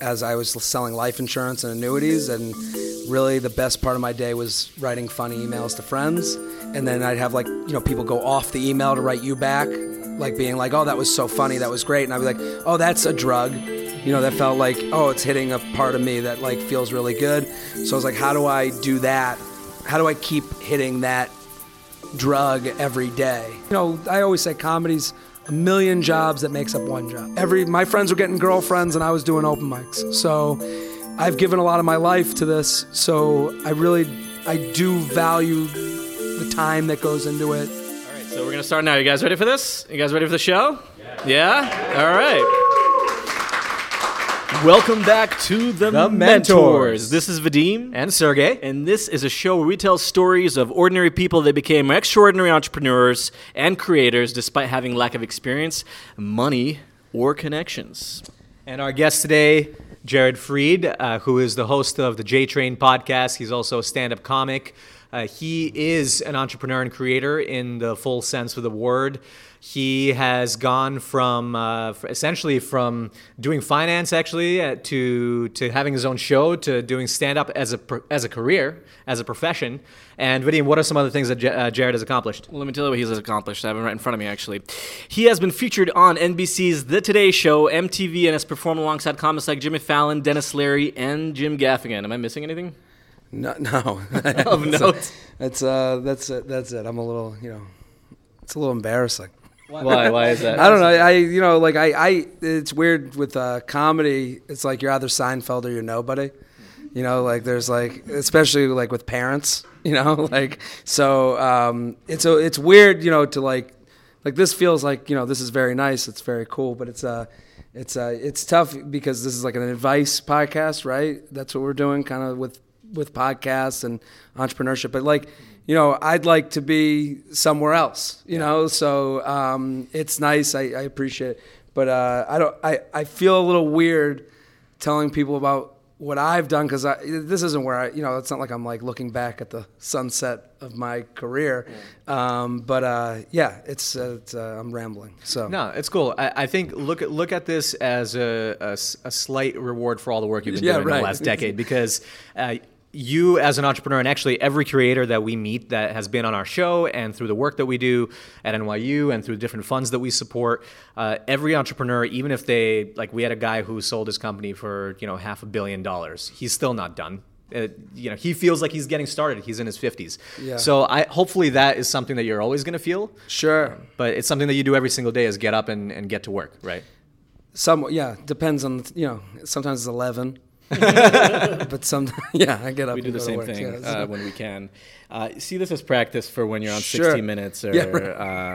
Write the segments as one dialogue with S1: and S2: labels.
S1: as I was selling life insurance and annuities, and really the best part of my day was writing funny emails to friends, and then I'd have like you know people go off the email to write you back, like being like, oh that was so funny, that was great, and I'd be like, oh that's a drug, you know that felt like oh it's hitting a part of me that like feels really good, so I was like, how do I do that? How do I keep hitting that drug every day? You know, I always say comedy's a million jobs that makes up one job. Every my friends were getting girlfriends and I was doing open mics. So I've given a lot of my life to this. So I really I do value the time that goes into it.
S2: All right, so we're gonna start now. You guys ready for this? You guys ready for the show? Yeah. Yeah. All right. Welcome back to the,
S3: The
S2: Mentors.
S3: Mentors.
S2: This is Vadim,
S3: and Sergey.
S2: and this is a show where we tell stories of ordinary people that became extraordinary entrepreneurs and creators despite having lack of experience, money, or connections.
S3: And our guest today, Jared Freid, uh, who is the host of the J Train podcast. He's also a stand up comic. Uh, he is an entrepreneur and creator in the full sense of the word. He has gone from uh, essentially from doing finance actually uh, to to having his own show to doing stand up as a as a career as a profession. And Vadim, what are some other things that J- uh, Jared has accomplished?
S2: Well, let me tell you what he's accomplished. I have him right in front of me, actually. He has been featured on NBC's The Today Show, MTV, and has performed alongside comics like Jimmy Fallon, Dennis Leary, and Jim Gaffigan. Am I missing anything?
S1: No, no.
S2: Of note.
S1: That's uh, that's it. That's it. I'm a little, you know, it's a little embarrassing.
S2: Why? Why is that?
S1: I don't know. I, you know, like I, I. It's weird with uh, comedy. It's like you're either Seinfeld or you're nobody. You know, like there's like, especially like with parents. You know, like so. Um, it's a, it's weird. You know, to like, like this feels like you know this is very nice. It's very cool, but it's uh, it's uh, it's tough because this is like an advice podcast, right? That's what we're doing, kind of with with podcasts and entrepreneurship. But like, you know, I'd like to be somewhere else, you know. So um, it's nice. I, I appreciate it, but uh, I don't. I, I feel a little weird telling people about what I've done because this isn't where I. You know, it's not like I'm like looking back at the sunset of my career. Um, but uh, yeah, it's, uh, it's uh, I'm rambling. So
S3: No, it's cool. I, I think look at look at this as a a slight reward for all the work you've been
S1: Yeah,
S3: doing in the last decade because. You, as an entrepreneur, and actually every creator that we meet that has been on our show, and through the work that we do at NYU, and through different funds that we support, uh, every entrepreneur, even if they like, we had a guy who sold his company for you know half a billion dollars, he's still not done. Uh, you know, he feels like he's getting started. He's in his fifties.
S1: Yeah.
S3: So I hopefully that is something that you're always going to feel
S1: sure.
S3: but it's something that you do every single day is get up and, and get to work right
S1: Some yeah depends on you know sometimes it's eleven, but some yeah I get up.
S2: We do the same thing
S1: yeah,
S2: uh, when we can. Uh, see this as practice for when you're on
S1: Sure.
S2: 60 Minutes or,
S1: Yeah, right.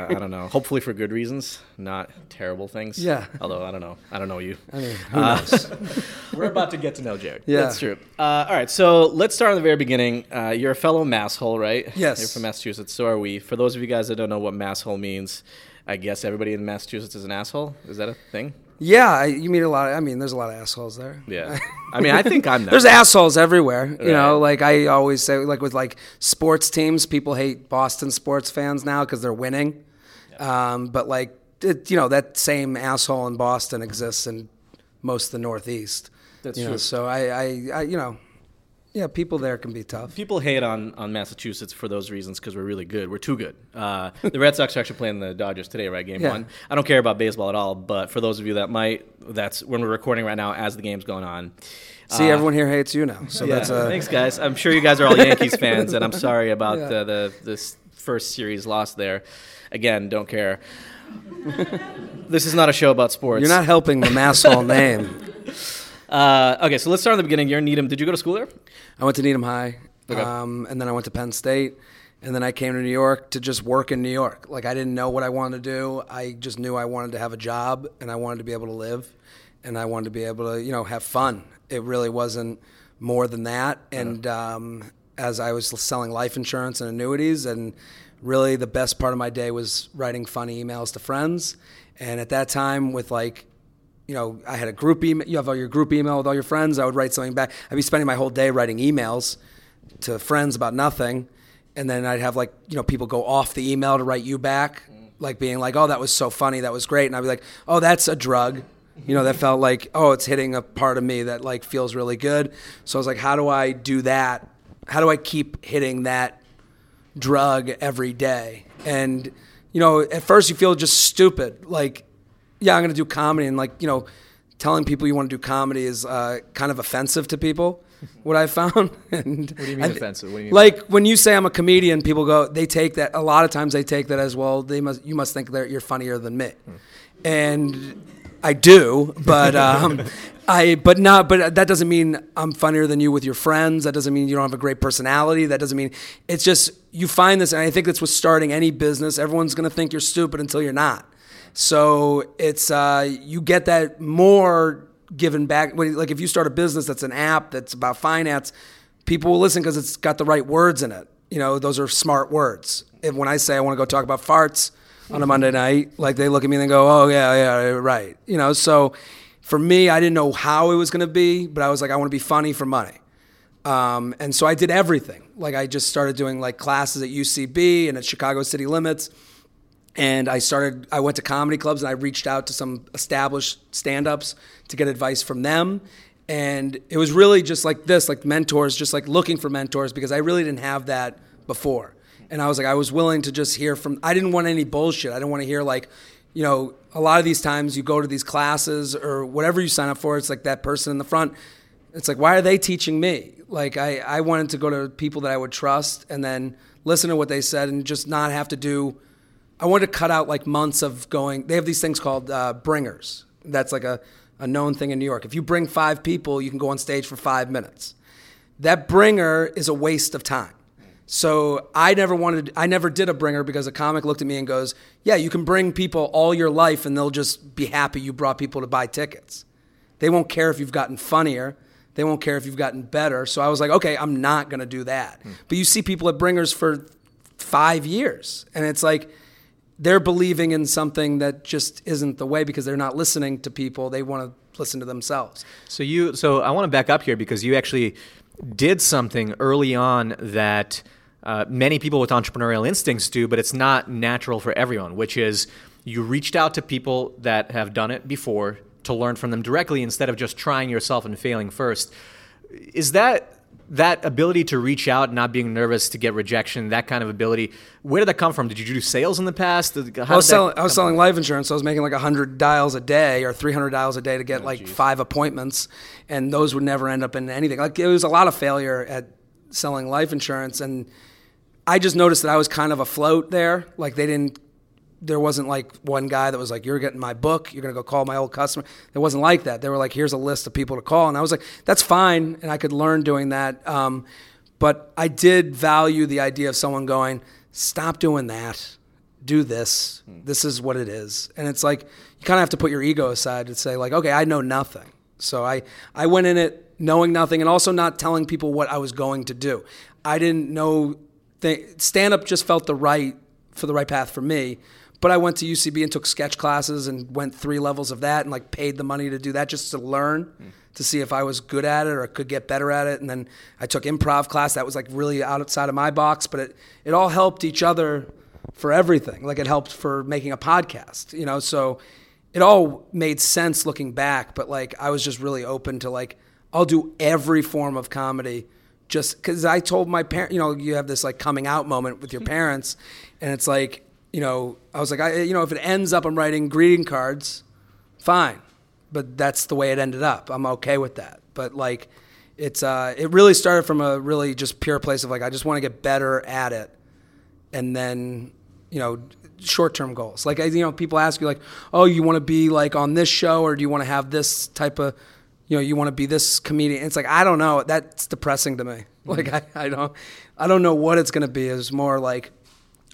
S2: uh, I don't know, hopefully for good reasons, not terrible things.
S1: Yeah.
S2: Although, I don't know. I don't know you.
S1: I mean, who knows?
S3: we're about to get to know jared
S1: Yeah.
S2: That's true. Uh, all right, so let's start at the very beginning. Uh, you're a fellow masshole, right?
S1: Yes.
S2: You're from Massachusetts. So are we. For those of you guys that don't know what masshole means, I guess everybody in Massachusetts is an asshole. Is that a thing?
S1: Yeah, I- you meet a lot. Of, I mean, there's a lot of assholes there.
S2: Yeah. I mean, I think I'm not.
S1: There's assholes everywhere. You know, like I always say, like with like sports teams, people hate Boston sports fans now because they're winning. Um, but like, it, you know, that same asshole in Boston exists in most of the Northeast.
S2: That's
S1: you know,
S2: true.
S1: so I, I, I, you know, yeah, people there can be tough.
S2: People hate on, on Massachusetts for those reasons because we're really good. We're too good. Uh, the Red Sox are actually playing the Dodgers today, right? Game
S1: Yeah.
S2: one. I don't care about baseball at all, but for those of you that might, that's when we're recording right now as the game's going on.
S1: See, everyone here hates you now. So
S2: Yeah,
S1: that's uh,
S2: thanks, guys. I'm sure you guys are all Yankees fans, and I'm sorry about
S1: Yeah.
S2: the, the this first series loss there. Again, don't care. this is not a show about sports.
S1: you're not helping the masshole name.
S2: Uh, okay, so let's start at the beginning. You're in Needham. Did you go to school there?
S1: I went to Needham High,
S2: Okay.
S1: um, and then I went to Penn State, and then I came to New York to just work in New York. Like I didn't know what I wanted to do. I just knew I wanted to have a job, and I wanted to be able to live, and I wanted to be able to, you know, have fun. It really wasn't more than that. And um, as I was selling life insurance and annuities, and really the best part of my day was writing funny emails to friends. And at that time, with like you know, I had a group email. You have all your group email with all your friends. I would write something back. I'd be spending my whole day writing emails to friends about nothing, and then I'd have like you know people go off the email to write you back, mm. like being like, "Oh, that was so funny, that was great," and I'd be like, "Oh, that's a drug." You know, that felt like, oh, it's hitting a part of me that like feels really good. So I was like, how do I do that? How do I keep hitting that drug every day? And you know, at first you feel just stupid. Like, yeah, I'm gonna do comedy, and like, you know, telling people you want to do comedy is uh, kind of offensive to people. What I found. and
S3: What do you mean
S1: th-
S3: offensive? What do you mean?
S1: Like when you say I'm a comedian, people go. They take that. A lot of times they take that as well. They must. You must think that you're funnier than me, and I do. But um, I. But not. But that doesn't mean I'm funnier than you with your friends. That doesn't mean you don't have a great personality. That doesn't mean. It's just you find this, and I think that's with starting any business. Everyone's gonna think you're stupid until you're not. So it's uh, you get that more given back. Like if you start a business that's an app that's about finance, people will listen because it's got the right words in it. You know, those are smart words. If when I say I want to go talk about farts on a Monday night, like they look at me and they go, "Oh yeah, yeah, right." You know, so for me, I didn't know how it was going to be, but I was like, I want to be funny for money. Um, and so I did everything. Like I just started doing like classes at UCB and at Chicago City Limits and I started. I went to comedy clubs and I reached out to some established stand-ups to get advice from them. And it was really just like this, like mentors, just like looking for mentors because I really didn't have that before. And I was like, I was willing to just hear from. I didn't want any bullshit. I didn't want to hear like, you know, a lot of these times you go to these classes or whatever you sign up for. It's like that person in the front. It's like, why are they teaching me? Like, I, I wanted to go to people that I would trust and then listen to what they said and just not have to do. I wanted to cut out like months of going. They have these things called uh, bringers. That's like a, a known thing in New York. If you bring five people, you can go on stage for five minutes. That bringer is a waste of time. So I never wanted, I never did a bringer because a comic looked at me and goes, Yeah, you can bring people all your life and they'll just be happy you brought people to buy tickets. They won't care if you've gotten funnier. They won't care if you've gotten better. So I was like, okay, I'm not going to do that. But you see people at bringers for five years, and it's like they're believing in something that just isn't the way because they're not listening to people. They want to listen to themselves.
S3: So you, so I want to back up here because you actually did something early on that uh, many people with entrepreneurial instincts do, but it's not natural for everyone. Which is you reached out to people that have done it before to learn from them directly instead of just trying yourself and failing first. Is that that ability to reach out, not being nervous to get rejection, that kind of ability? Where did that come from? Did you do sales in the past?
S1: I was selling, I was selling life insurance. So I was making like 100 dials a day or 300 dials a day to get oh, like five appointments. And those would never end up in anything. Like it was a lot of failure at selling life insurance. And I just noticed that I was kind of afloat there. Like they didn't, there wasn't like one guy that was like, you're getting my book. You're to go call my old customer. It wasn't like that. They were like, here's a list of people to call. And I was like, that's fine. And I could learn doing that. Um, but I did value the idea of someone going, stop doing that do this. This is what it is. And it's like you kind of have to put your ego aside and say like, okay, I know nothing. So I I went in it knowing nothing and also not telling people what I was going to do. I didn't know th- stand up just felt the right for the right path for me. But I went to UCB and took sketch classes and went three levels of that and like paid the money to do that just to learn hmm. to see if I was good at it or could get better at it. And then I took improv class that was like really outside of my box, but it, it all helped each other for everything. Like it helped for making a podcast, you know. So it all made sense looking back. But like I was just really open to like I'll do every form of comedy, just because I told my parents. You know, you have this like coming out moment with your parents, and it's like you know I was like I you know if it ends up I'm writing greeting cards, fine, but that's the way it ended up. I'm okay with that. But like it's uh it really started from a really just pure place of like I just want to get better at it and then you know short-term goals. Like you know people ask you like oh you want to be like on this show or do you want to have this type of you know you want to be this comedian? It's like i don't know. That's depressing to me. Like I, I don't i don't know what it's going to be. It's more like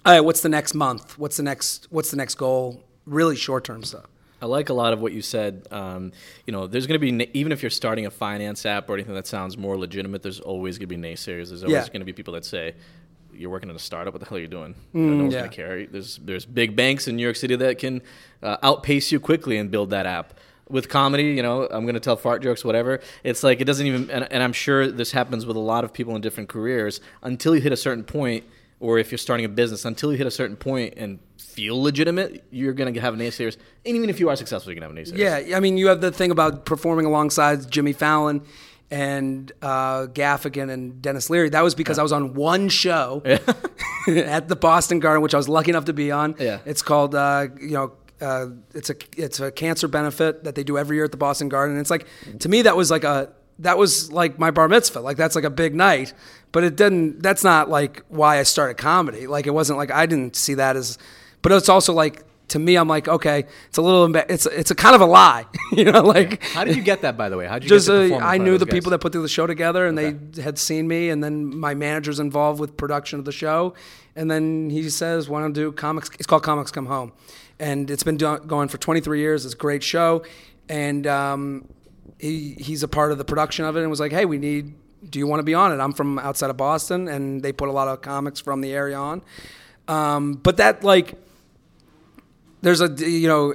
S1: all right what's the next month what's the next what's the next goal really short-term stuff
S2: I like a lot of what you said. Um, you know, there's going to be even if you're starting a finance app or anything that sounds more legitimate, there's always going to be naysayers. There's always
S1: Yeah.
S2: going to be people that say, "You're working at a startup. What the hell are you doing? Know, no one's
S1: yeah.
S2: going to care." There's there's big banks in New York City that can uh, outpace you quickly and build that app. With comedy, you know, I'm going to tell fart jokes, whatever. It's like it doesn't even, and, and I'm sure this happens with a lot of people in different careers. Until you hit a certain point or if you're starting a business, until you hit a certain point and feel legitimate, you're gonna have naysayers. And even if you are successful, you're gonna have naysayers.
S1: Yeah, I mean, you have the thing about performing alongside Jimmy Fallon and uh, Gaffigan and Dennis Leary. That was because I was on one show at the Boston Garden, which I was lucky enough to be on.
S2: Yeah.
S1: it's called uh, you know. Uh, it's a it's a cancer benefit that they do every year at the Boston Garden. And it's like to me that was like a that was like my bar mitzvah. Like that's like a big night. But it didn't. That's not like why I started comedy. Like it wasn't like I didn't see that as. But it's also like to me, I'm like okay, it's a little emba- it's it's a kind of a lie, you know. Like
S3: How did you get that, by the way? How did you
S1: just uh, I knew the
S3: guys?
S1: people that put the show together, and they had seen me, and then my manager's involved with production of the show, and then he says, "Want to do comics?" It's called Comics Come Home, and it's been do- going for 23 years. It's a great show, and um, he he's a part of the production of it, and was like, "Hey, we need." Do you want to be on it? I'm from outside of Boston, and they put a lot of comics from the area on. Um, but that like, there's a you know,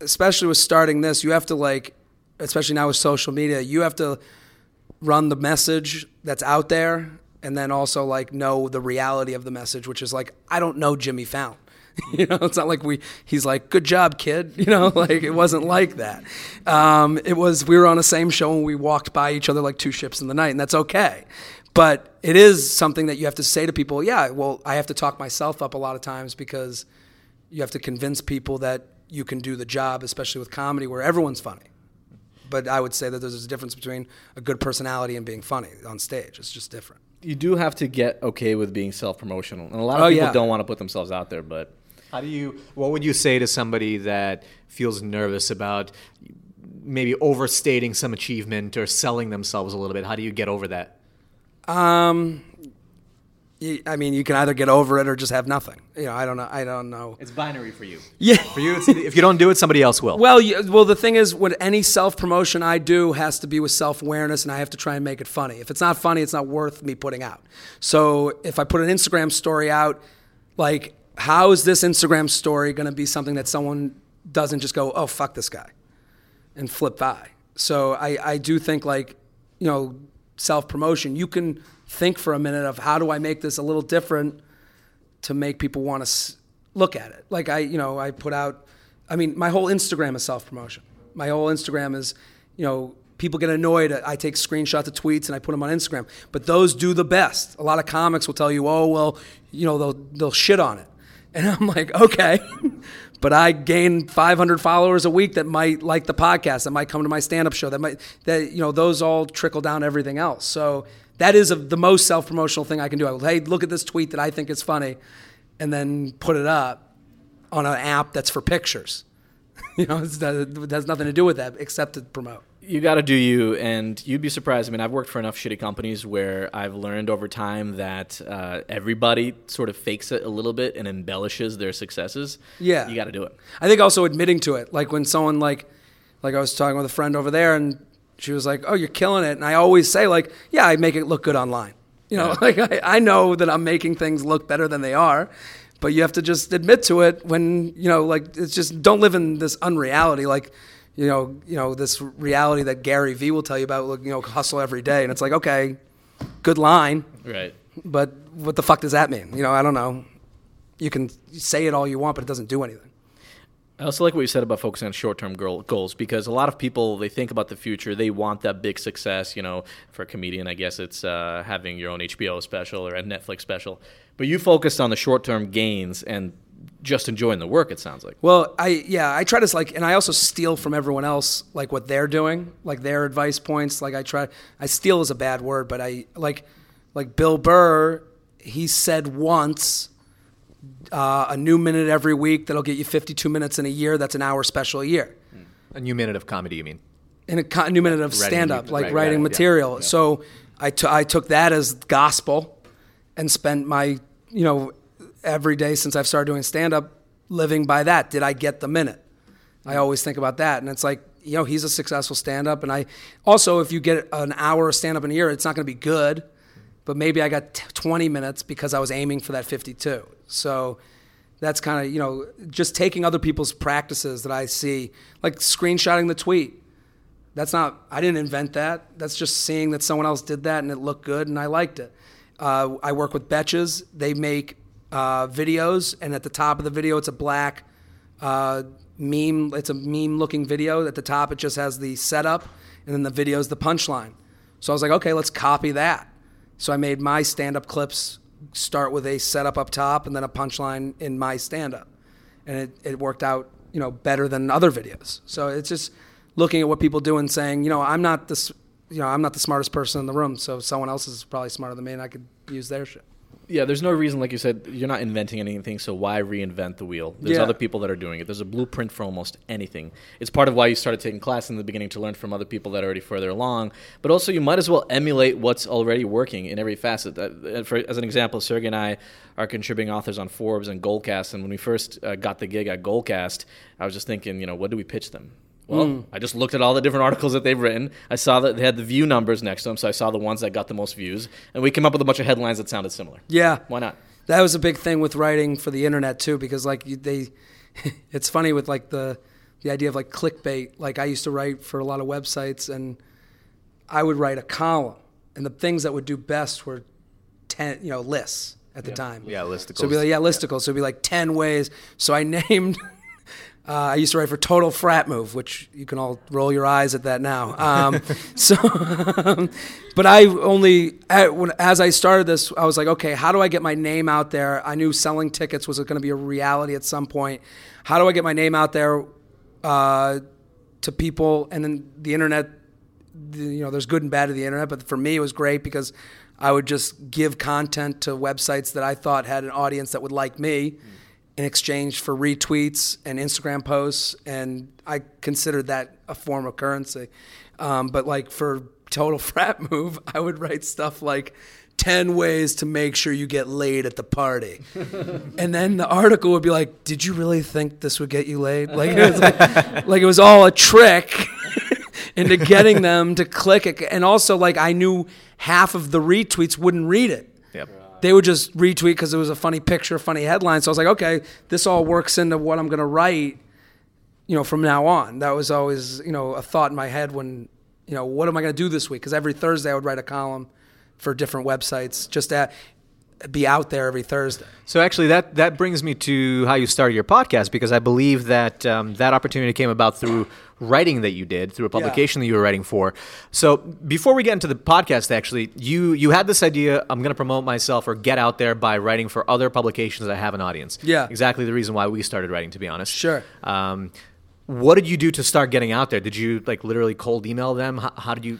S1: especially with starting this, you have to like, especially now with social media, you have to run the message that's out there and then also like know the reality of the message, which is like, I don't know Jimmy Fallon. You know, it's not like we. He's like, "Good job, kid." You know, like it wasn't like that. Um, it was we were on the same show and we walked by each other like two ships in the night, and that's okay. But it is something that you have to say to people. Yeah, well, I have to talk myself up a lot of times because you have to convince people that you can do the job, especially with comedy where everyone's funny. But I would say that there's a difference between a good personality and being funny on stage. It's just different.
S2: You do have to get okay with being self promotional, and a lot of
S1: Oh,
S2: people
S1: yeah.
S2: don't want to put themselves out there, but.
S3: How do you? What would you say to somebody that feels nervous about maybe overstating some achievement or selling themselves a little bit? How do you get over that?
S1: Um, y- I mean, you can either get over it or just have nothing. You know, I don't know. I don't know.
S3: It's binary for you.
S1: Yeah.
S3: For you, it's, if you don't do it, somebody else will.
S1: Well, you, well, the thing is, what any self promotion I do has to be with self awareness, and I have to try and make it funny. If it's not funny, it's not worth me putting out. So if I put an Instagram story out, like, how is this Instagram story going to be something that someone doesn't just go, oh, fuck this guy, and flip by? So I, I do think, like, you know, self promotion, you can think for a minute of how do I make this a little different to make people want to s- look at it. Like I, you know, I put out. I mean, my whole Instagram is self promotion. My whole Instagram is, you know, people get annoyed. I take screenshots of tweets and I put them on Instagram. But those do the best. A lot of comics will tell you, oh well, you know, they'll they'll shit on it, and I'm like, okay. But I gain 500 followers a week that might like the podcast, that might come to my stand-up show, that might that you know those all trickle down everything else. So that is a, the most self-promotional thing I can do. I will, hey, look at this tweet that I think is funny, and then put it up on an app that's for pictures. you know, it has nothing to do with that except to promote.
S2: You got to do you, and you'd be surprised. I mean, I've worked for enough shitty companies where I've learned over time that uh, everybody sort of fakes it a little bit and embellishes their successes.
S1: Yeah.
S2: you got to do it.
S1: I think also admitting to it, like when someone like, like I was talking with a friend over there, and she was like, "Oh, you're killing it," and I always say like, "Yeah, I make it look good online." You know, like I, I know that I'm making things look better than they are, but you have to just admit to it when you know, like it's just don't live in this unreality, like. You know, you know this reality that Gary Vee will tell you about. You know, hustle every day, and it's like, okay, good line,
S2: Right.
S1: but what the fuck does that mean? You know, I don't know. You can say it all you want, but it doesn't do anything.
S2: I also like what you said about focusing on short-term goals because a lot of people they think about the future. They want that big success. You know, for a comedian, I guess it's uh, having your own HBO special or a Netflix special. But you focused on the short-term gains and just enjoying the work. It sounds like.
S1: Well, I yeah, I try to like, and I also steal from everyone else, like what they're doing, like their advice points. Like I try, I steal is a bad word, but I like, like Bill Burr, he said once, uh, a new minute every week that'll get you 52 minutes in a year. That's an hour special a year.
S3: A new minute of comedy, you mean?
S1: in a co- new minute of stand up, like
S3: right,
S1: writing
S3: right, yeah,
S1: material.
S3: yeah.
S1: So I t- I took that as gospel and spent my, you know, every day since I've started doing stand up living by that. Did I get the minute? I always think about that. And it's like, you know, he's a successful stand up. And I also, if you get an hour of stand up in a year, it's not going to be good, but maybe I got t- 20 minutes because I was aiming for that 52. So that's kind of, you know, just taking other people's practices that I see, like screenshotting the tweet that's not i didn't invent that that's just seeing that someone else did that and it looked good and i liked it Uh, I work with Betches. They make uh, videos, and at the top of the video, it's a black uh, meme. It's a meme-looking video. At the top, it just has the setup, and then the video is the punchline. So I was like, okay, let's copy that. So I made my stand-up clips start with a setup up top and then a punchline in my stand-up, and it, it worked out, you know, better than other videos. So it's just looking at what people do and saying, you know, I'm not this, you know, I'm not the smartest person in the room, so someone else is probably smarter than me, and I could use their shit.
S2: Yeah, there's no reason, like you said, you're not inventing anything, so why reinvent the wheel? There's
S1: Yeah.
S2: other people that are doing it. There's a blueprint for almost anything. It's part of why you started taking class in the beginning to learn from other people that are already further along, but also you might as well emulate what's already working in every facet. Uh, for, as an example, Sergey and I are contributing authors on Forbes and Goldcast, and when we first uh, got the gig at Goldcast, I was just thinking, you know, what do we pitch them? Well, hmm. I just looked at all the different articles that they've written. I saw that they had the view numbers next to them, so I saw the ones that got the most views, and we came up with a bunch of headlines that sounded similar.
S1: Yeah.
S2: Why not?
S1: That was a big thing with writing for the internet too, because like they, it's funny with like the, the idea of like clickbait. Like I used to write for a lot of websites, and I would write a column, and the things that would do best were ten, you know, lists at the time.
S3: Yeah, listicles.
S1: So it'd be like yeah, listicles. So it'd be like ten ways. So I named. Uh, I used to write for Total Frat Move, which you can all roll your eyes at that now. Um, so, but I only as I started this, I was like, okay, how do I get my name out there? I knew selling tickets was going to be a reality at some point. How do I get my name out there uh, to people? And then the internet, the, you know, there's good and bad to the internet, but for me, it was great because I would just give content to websites that I thought had an audience that would like me in exchange for retweets and Instagram posts, and I considered that a form of currency. Um, but like for total frat move, I would write stuff like. 10 ways to make sure you get laid at the party. and then the article would be like, Did you really think this would get you laid? Like it was, like, like it was all a trick into getting them to click it. And also, like, I knew half of the retweets wouldn't read it. They would just retweet because it was a funny picture, funny headline. So I was like, okay, this all works into what I'm going to write, you know, from now on. That was always, you know, a thought in my head when, you know, what am I going to do this week? Because every Thursday I would write a column for different websites just to be out there every Thursday.
S3: So actually, that that brings me to how you started your podcast because I believe that um, that opportunity came about through writing that you did through a publication that you were writing for. So before we get into the podcast, actually, you you had this idea: I'm going to promote myself or get out there by writing for other publications that have an audience.
S1: Yeah.
S3: exactly the reason why we started writing. To be honest,
S1: Sure.
S3: Um, what did you do to start getting out there? Did you like literally cold email them? How, how did you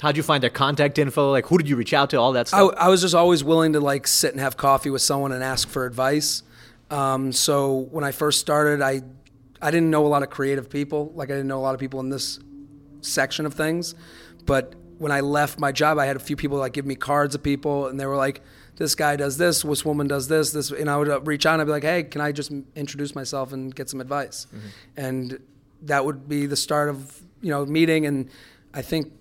S3: how did you find their contact info? Like who did you reach out to? All that
S1: I,
S3: stuff.
S1: I was just always willing to like sit and have coffee with someone and ask for advice. Um, so when I first started, I I didn't know a lot of creative people. Like I didn't know a lot of people in this section of things. But when I left my job, I had a few people like give me cards of people, and they were like, "This guy does this. This woman does this. This." And I would uh, reach out and I'd be like, "Hey, can I just introduce myself and get some advice?" And that would be the start of you know meeting. And I think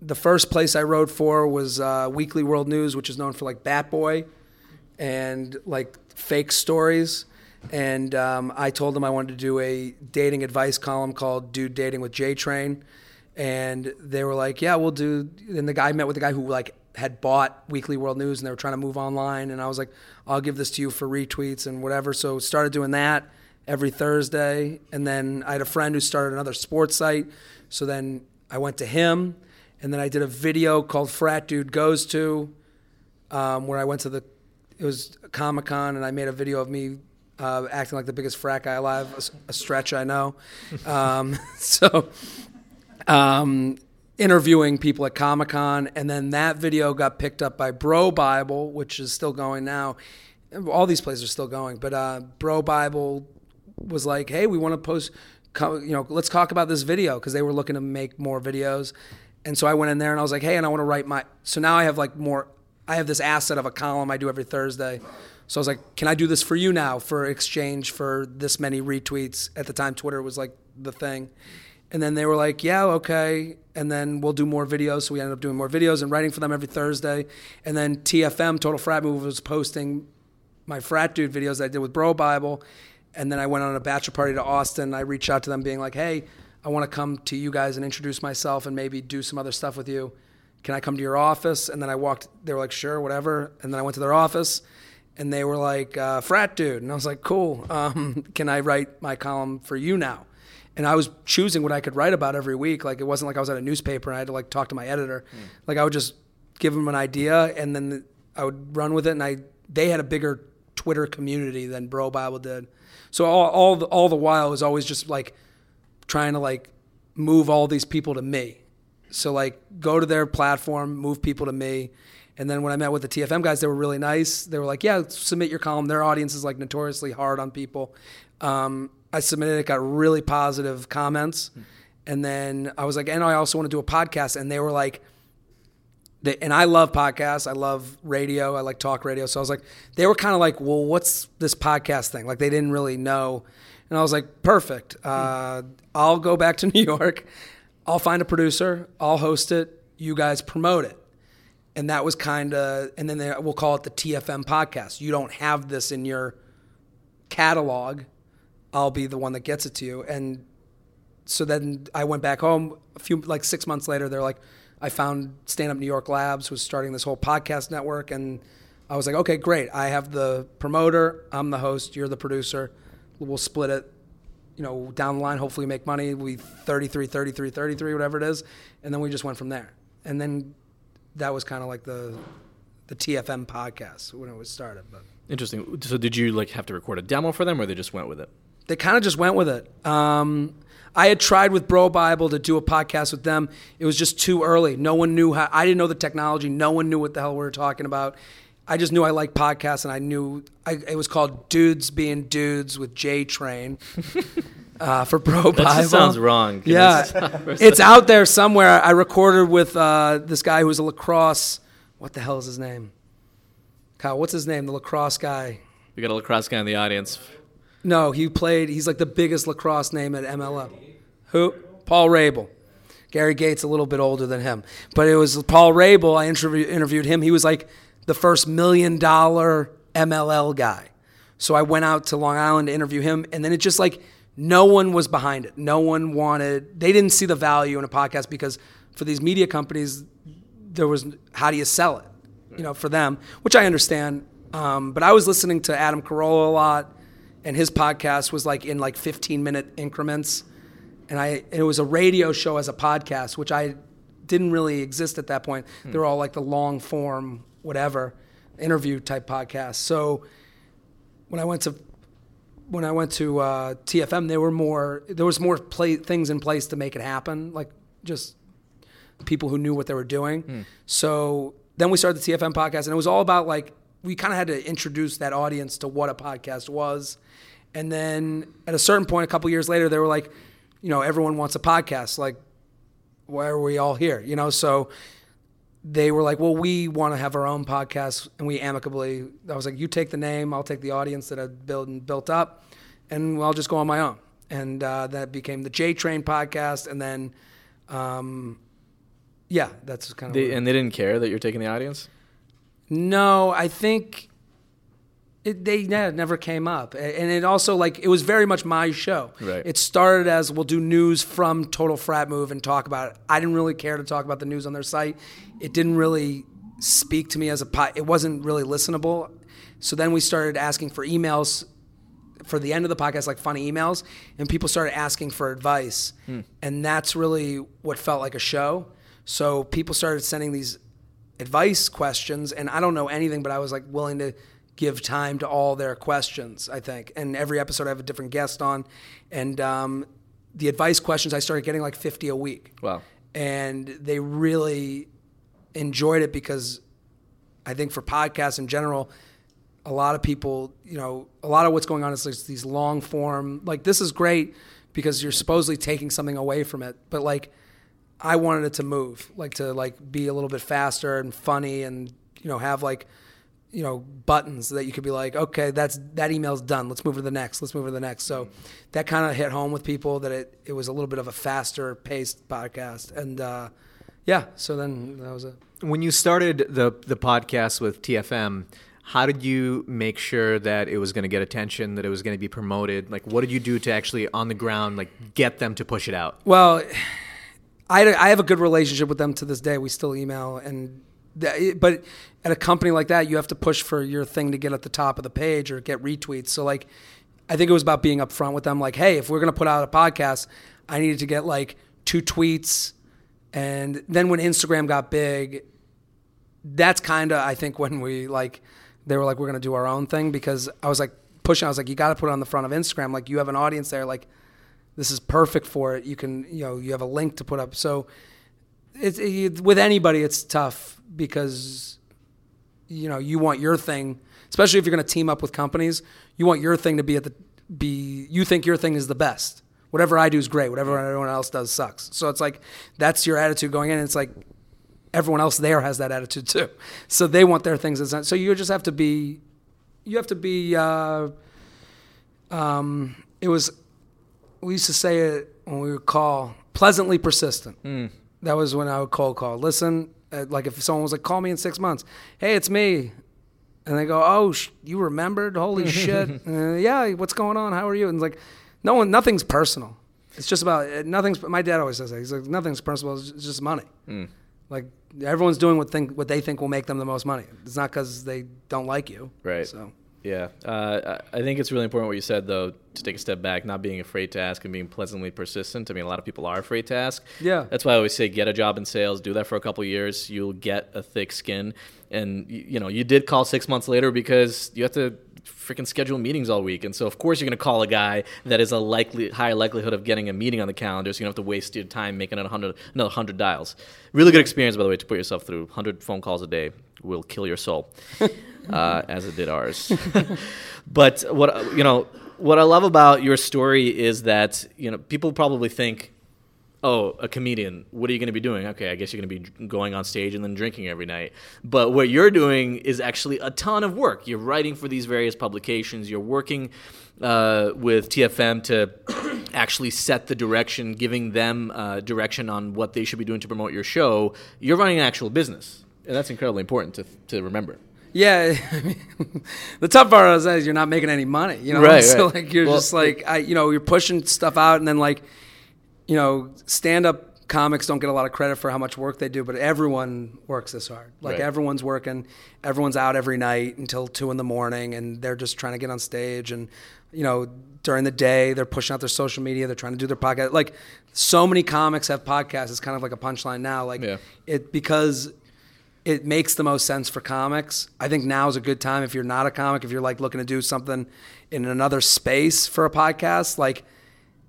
S1: the first place I wrote for was uh, Weekly World News, which is known for like Bat Boy and like fake stories. And um, I told them I wanted to do a dating advice column called "Dude Dating with J Train," and they were like, "Yeah, we'll do." And the guy met with the guy who like had bought Weekly World News, and they were trying to move online. And I was like, "I'll give this to you for retweets and whatever." So started doing that every Thursday, and then I had a friend who started another sports site. So then I went to him, and then I did a video called "Frat Dude Goes to," um, where I went to the it was Comic Con, and I made a video of me uh, acting like the biggest frat guy alive—a stretch I know. Um, so, um, interviewing people at Comic Con, and then that video got picked up by Bro Bible, which is still going now. All these places are still going, but uh, Bro Bible was like, "Hey, we want to post, you know, let's talk about this video," because they were looking to make more videos. And so I went in there and I was like, "Hey, and I want to write my." So now I have like more. I have this asset of a column I do every Thursday. So I was like, "Can I do this for you now for exchange for this many retweets?" At the time, Twitter was like the thing. And then they were like, "Yeah, okay." And then we'll do more videos. So we ended up doing more videos and writing for them every Thursday. And then TFM Total Frat Move was posting my frat dude videos that I did with Bro Bible. And then I went on a bachelor party to Austin. I reached out to them being like, hey, I want to come to you guys and introduce myself and maybe do some other stuff with you. can I come to your office? And then I walked. They were like, sure, whatever. And then I went to their office, and they were like, uh, frat dude. And I was like, cool. Um, can I write my column for you now? And I was choosing what I could write about every week. Like it wasn't like I was at a newspaper and I had to like talk to my editor. Like I would just give them an idea and then I would run with it. And I they had a bigger Twitter community than Bro Bible did. So all all the, all the while it was always just like trying to like move all these people to me. So like go to their platform, move people to me. And then when I met with the TFM guys, they were really nice. They were like, "Yeah, submit your column." Their audience is like notoriously hard on people. Um, I submitted it, got really positive comments, and then I was like, "And I also want to do a podcast." And they were like, they, and I love podcasts. I love radio. I like talk radio. So I was like, they were kind of like, well, what's this podcast thing? Like they didn't really know. And I was like, perfect. Uh, I'll go back to New York. I'll find a producer. I'll host it. You guys promote it. And that was kind of, and then they, we'll call it the TFM podcast. You don't have this in your catalog. I'll be the one that gets it to you. And so then I went back home a few, like six months later. They're like, I found Stand Up New York Labs was starting this whole podcast network, and I was like, okay, great. I have the promoter, I'm the host, you're the producer. We'll split it, you know, down the line. Hopefully, make money. We 33, 33, 33, whatever it is, and then we just went from there. And then that was kind of like the the TFM podcast when it was started. But
S2: Interesting. So did you like have to record a demo for them, or they just went with it?
S1: They kind of just went with it. Um, I had tried with Bro Bible to do a podcast with them. It was just too early. No one knew how. I didn't know the technology. No one knew what the hell we were talking about. I just knew I liked podcasts, and I knew I, it was called Dudes Being Dudes with J Train uh, for Bro Bible.
S2: That sounds wrong. Can
S1: Yeah, it's out there somewhere. I recorded with uh, this guy who was a lacrosse. What the hell is his name? Kyle, what's his name? The lacrosse guy.
S2: we got a lacrosse guy in the audience.
S1: No, he played. He's like the biggest lacrosse name at MLL. Who? Paul Rabil. Gary Gait's a little bit older than him, but it was Paul Rabil. I interview, interviewed him. He was like the first million dollar MLL guy. So I went out to Long Island to interview him, and then it just like no one was behind it. No one wanted. They didn't see the value in a podcast because for these media companies, there was how do you sell it? You know, for them, which I understand. Um, but I was listening to Adam Carolla a lot and his podcast was like in like 15 minute increments. And i it was a radio show as a podcast which i didn't really exist at that point. They were all like the long form whatever interview type podcasts. So when i went to when i went to uh, tfm there were more there was more play, things in place to make it happen like just people who knew what they were doing. So then we started the tfm podcast and it was all about like we kind of had to introduce that audience to what a podcast was and then at a certain point, a couple years later, they were like, you know, everyone wants a podcast. Like, why are we all here? You know, so they were like, well, we want to have our own podcast, and we amicably. I was like, you take the name, I'll take the audience that I've built and built up, and I'll just go on my own. And uh, that became the J Train podcast, and then, um, yeah, that's kind of.
S2: They, and they didn't care that you're taking the audience.
S1: No, I think it, they yeah, never came up, and it also like it was very much my show.
S2: Right.
S1: It started as we'll do news from Total Frat Move and talk about it. I didn't really care to talk about the news on their site. It didn't really speak to me as a pot. It wasn't really listenable. So then we started asking for emails for the end of the podcast, like funny emails, and people started asking for advice, hmm. and that's really what felt like a show. So people started sending these advice questions, and I don't know anything, but I was like willing to give time to all their questions. I think, and every episode I have a different guest on, and um, the advice questions I started getting like fifty a week,
S2: Wow.
S1: and they really enjoyed it because I think for podcasts in general, a lot of people, you know, a lot of what's going on is like these long form. Like this is great because you're supposedly taking something away from it, but like I wanted it to move, like to like be a little bit faster and funny, and you know have like you know buttons that you could be like, okay, that's that email's done. Let's move to the next. Let's move to the next. So that kind of hit home with people that it it was a little bit of a faster paced podcast, and uh, yeah. So then that was it.
S3: When you started the the podcast with TFM, how did you make sure that it was going to get attention, that it was going to be promoted? Like, what did you do to actually on the ground like get them to push it out?
S1: Well, I, I have a good relationship with them to this day. We still email and but at a company like that, you have to push for your thing to get at the top of the page or get retweets. So like, I think it was about being upfront with them. Like, hey, if we're gonna put out a podcast, I needed to get like two tweets, and then when Instagram got big, that's kind of I think when we like they were like we're gonna do our own thing because I was like pushing. I was like, you got to put it on the front of Instagram. Like you have an audience there. Like this is perfect for it. You can you know you have a link to put up. So it's it, with anybody it's tough because you know you want your thing, especially if you're gonna team up with companies. You want your thing to be at the be. You think your thing is the best. Whatever I do is great. Whatever everyone else does sucks. So it's like that's your attitude going in. It's like everyone else there has that attitude too. So they want their things. As, so you just have to be, you have to be. Uh, um, it was, we used to say it when we would call pleasantly persistent. That was when I would cold call. Listen, uh, like if someone was like, call me in six months. Hey, it's me. And they go, oh, sh- you remembered? Holy shit. Uh, yeah, what's going on? How are you? And it's like, no one, nothing's personal. It's just about, uh, nothing's, my dad always says that. He's like, nothing's personal. It's it's just money. Like everyone's doing what think what they think will make them the most money. It's not because they don't like you.
S2: Right.
S1: So
S2: Yeah, uh, I think it's really important what you said though to take a step back, not being afraid to ask and being pleasantly persistent. I mean, a lot of people are afraid to ask.
S1: Yeah.
S2: that's why I always say get a job in sales, do that for a couple years, you'll get a thick skin. And you know, you did call six months later because you have to freaking schedule meetings all week, and so of course you're going to call a guy that is a likely higher likelihood of getting a meeting on the calendar. So you don't have to waste your time making another hundred dials. Really good experience, by the way, to put yourself through. Hundred phone calls a day will kill your soul uh, as it did ours. but what you know, what I love about your story is that you know people probably think, "Oh, a comedian. What are you going to be doing?" Okay, I guess you're going to be going on stage and then drinking every night. But what you're doing is actually a ton of work. You're writing for these various publications. You're working uh, with TFM to actually set the direction, giving them uh, direction on what they should be doing to promote your show. You're running an actual business, and that's incredibly important to to remember.
S1: Yeah, I mean, the tough part is that you're not making any money. You know,
S2: Right,
S1: so
S2: right.
S1: like you're
S2: Well,
S1: just like I, you know, you're pushing stuff out, and then like, you know, stand up comics don't get a lot of credit for how much work they do, but everyone works this hard. Like
S2: Right.
S1: everyone's working, everyone's out every night until two in the morning, and they're just trying to get on stage and. You know, during the day, they're pushing out their social media. They're trying to do their podcast. Like, so many comics have podcasts. It's kind of like a punchline now. Like,
S2: Yeah.
S1: it because it makes the most sense for comics. I think now is a good time if you're not a comic, if you're like looking to do something in another space for a podcast, like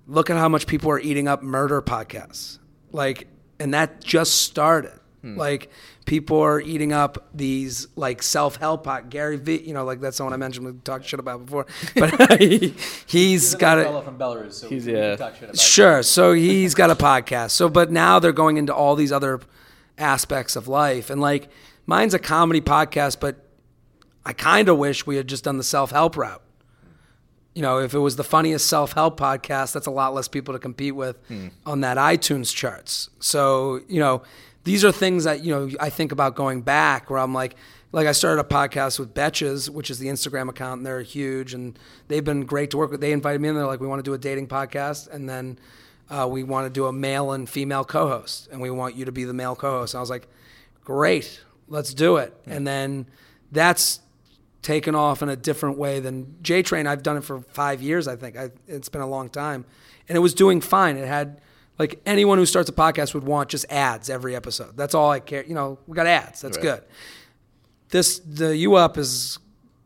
S1: look at how much people are eating up murder podcasts. Like and that just started. Hmm. Like people are eating up these like self-help pod Gary Vee, you know, like that's the one I mentioned we talked shit about before. But he, he's got it.
S3: from Belarus, so
S2: He's, yeah.
S3: talk shit about
S1: Sure. So he's got a podcast. So, but now they're going into all these other aspects of life. And like, mine's a comedy podcast, but I kind of wish we had just done the self help route. You know, if it was the funniest self help podcast, that's a lot less people to compete with hmm. on that iTunes charts. So, you know, these are things that, you know, I think about going back where I'm like, like I started a podcast with Betches, which is the Instagram account, and they're huge and they've been great to work with. They invited me in, they're like, we want to do a dating podcast, and then uh, we want to do a male and female co-host, and we want you to be the male co-host. And I was like, great, let's do it. And then that's taken off in a different way than J Train. I've done it for five years, I think. I, it's been a long time, and it was doing fine. It had like anyone who starts a podcast would want just ads every episode. That's all I care. You know, we got ads. That's
S2: Right.
S1: good. This the U Up is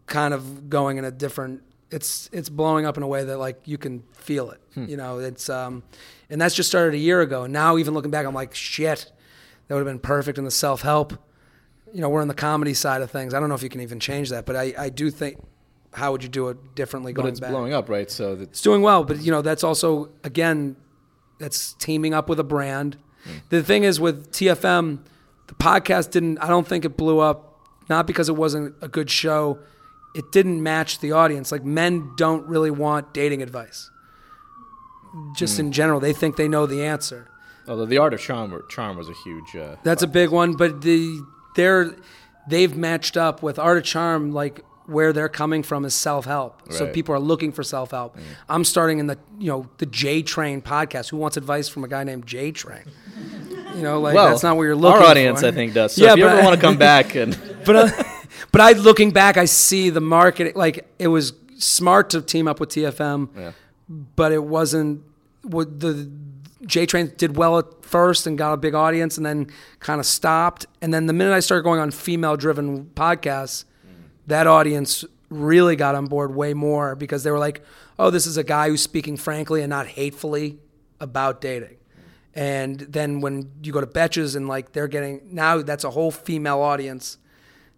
S1: kind of going in a different. It's it's blowing up in a way that like you can feel it. You know, it's um, and that's just started a year ago. And now even looking back, I'm like, shit, that would have been perfect in the self help you know, we're in the comedy side of things. I don't know if you can even change that, but I, I do think, how would you do it differently
S2: But it's
S1: back?
S2: blowing up, right? So
S1: It's doing well, but you know, that's also again, that's teaming up with a brand. The thing is with TFM, the podcast didn't. I don't think it blew up, not because it wasn't a good show. It didn't match the audience. Like men don't really want dating advice. Just in general, they think they know the answer.
S2: although the art of charm, charm was a huge. Uh,
S1: That's a big one, but the they're they've matched up with Art of Charm like where they're coming from is self help. So people are looking for self help. I'm starting in the you know the J Train podcast. Who wants advice from a guy named J Train? You know, like
S2: well,
S1: that's not what you're looking.
S2: Our audience,
S1: for.
S2: I think, does. So
S1: Yeah,
S2: if you ever
S1: I-
S2: want to come back and
S1: but uh, but I looking back, I see the market. Like it was smart to team up with TFM,
S2: Yeah.
S1: But it wasn't. What the J Train did well at first and got a big audience, and then kind of stopped. And then the minute I started going on female-driven podcasts, that audience really got on board way more because they were like, "Oh, this is a guy who's speaking frankly and not hatefully about dating." And then when you go to Betches and like they're getting now that's a whole female audience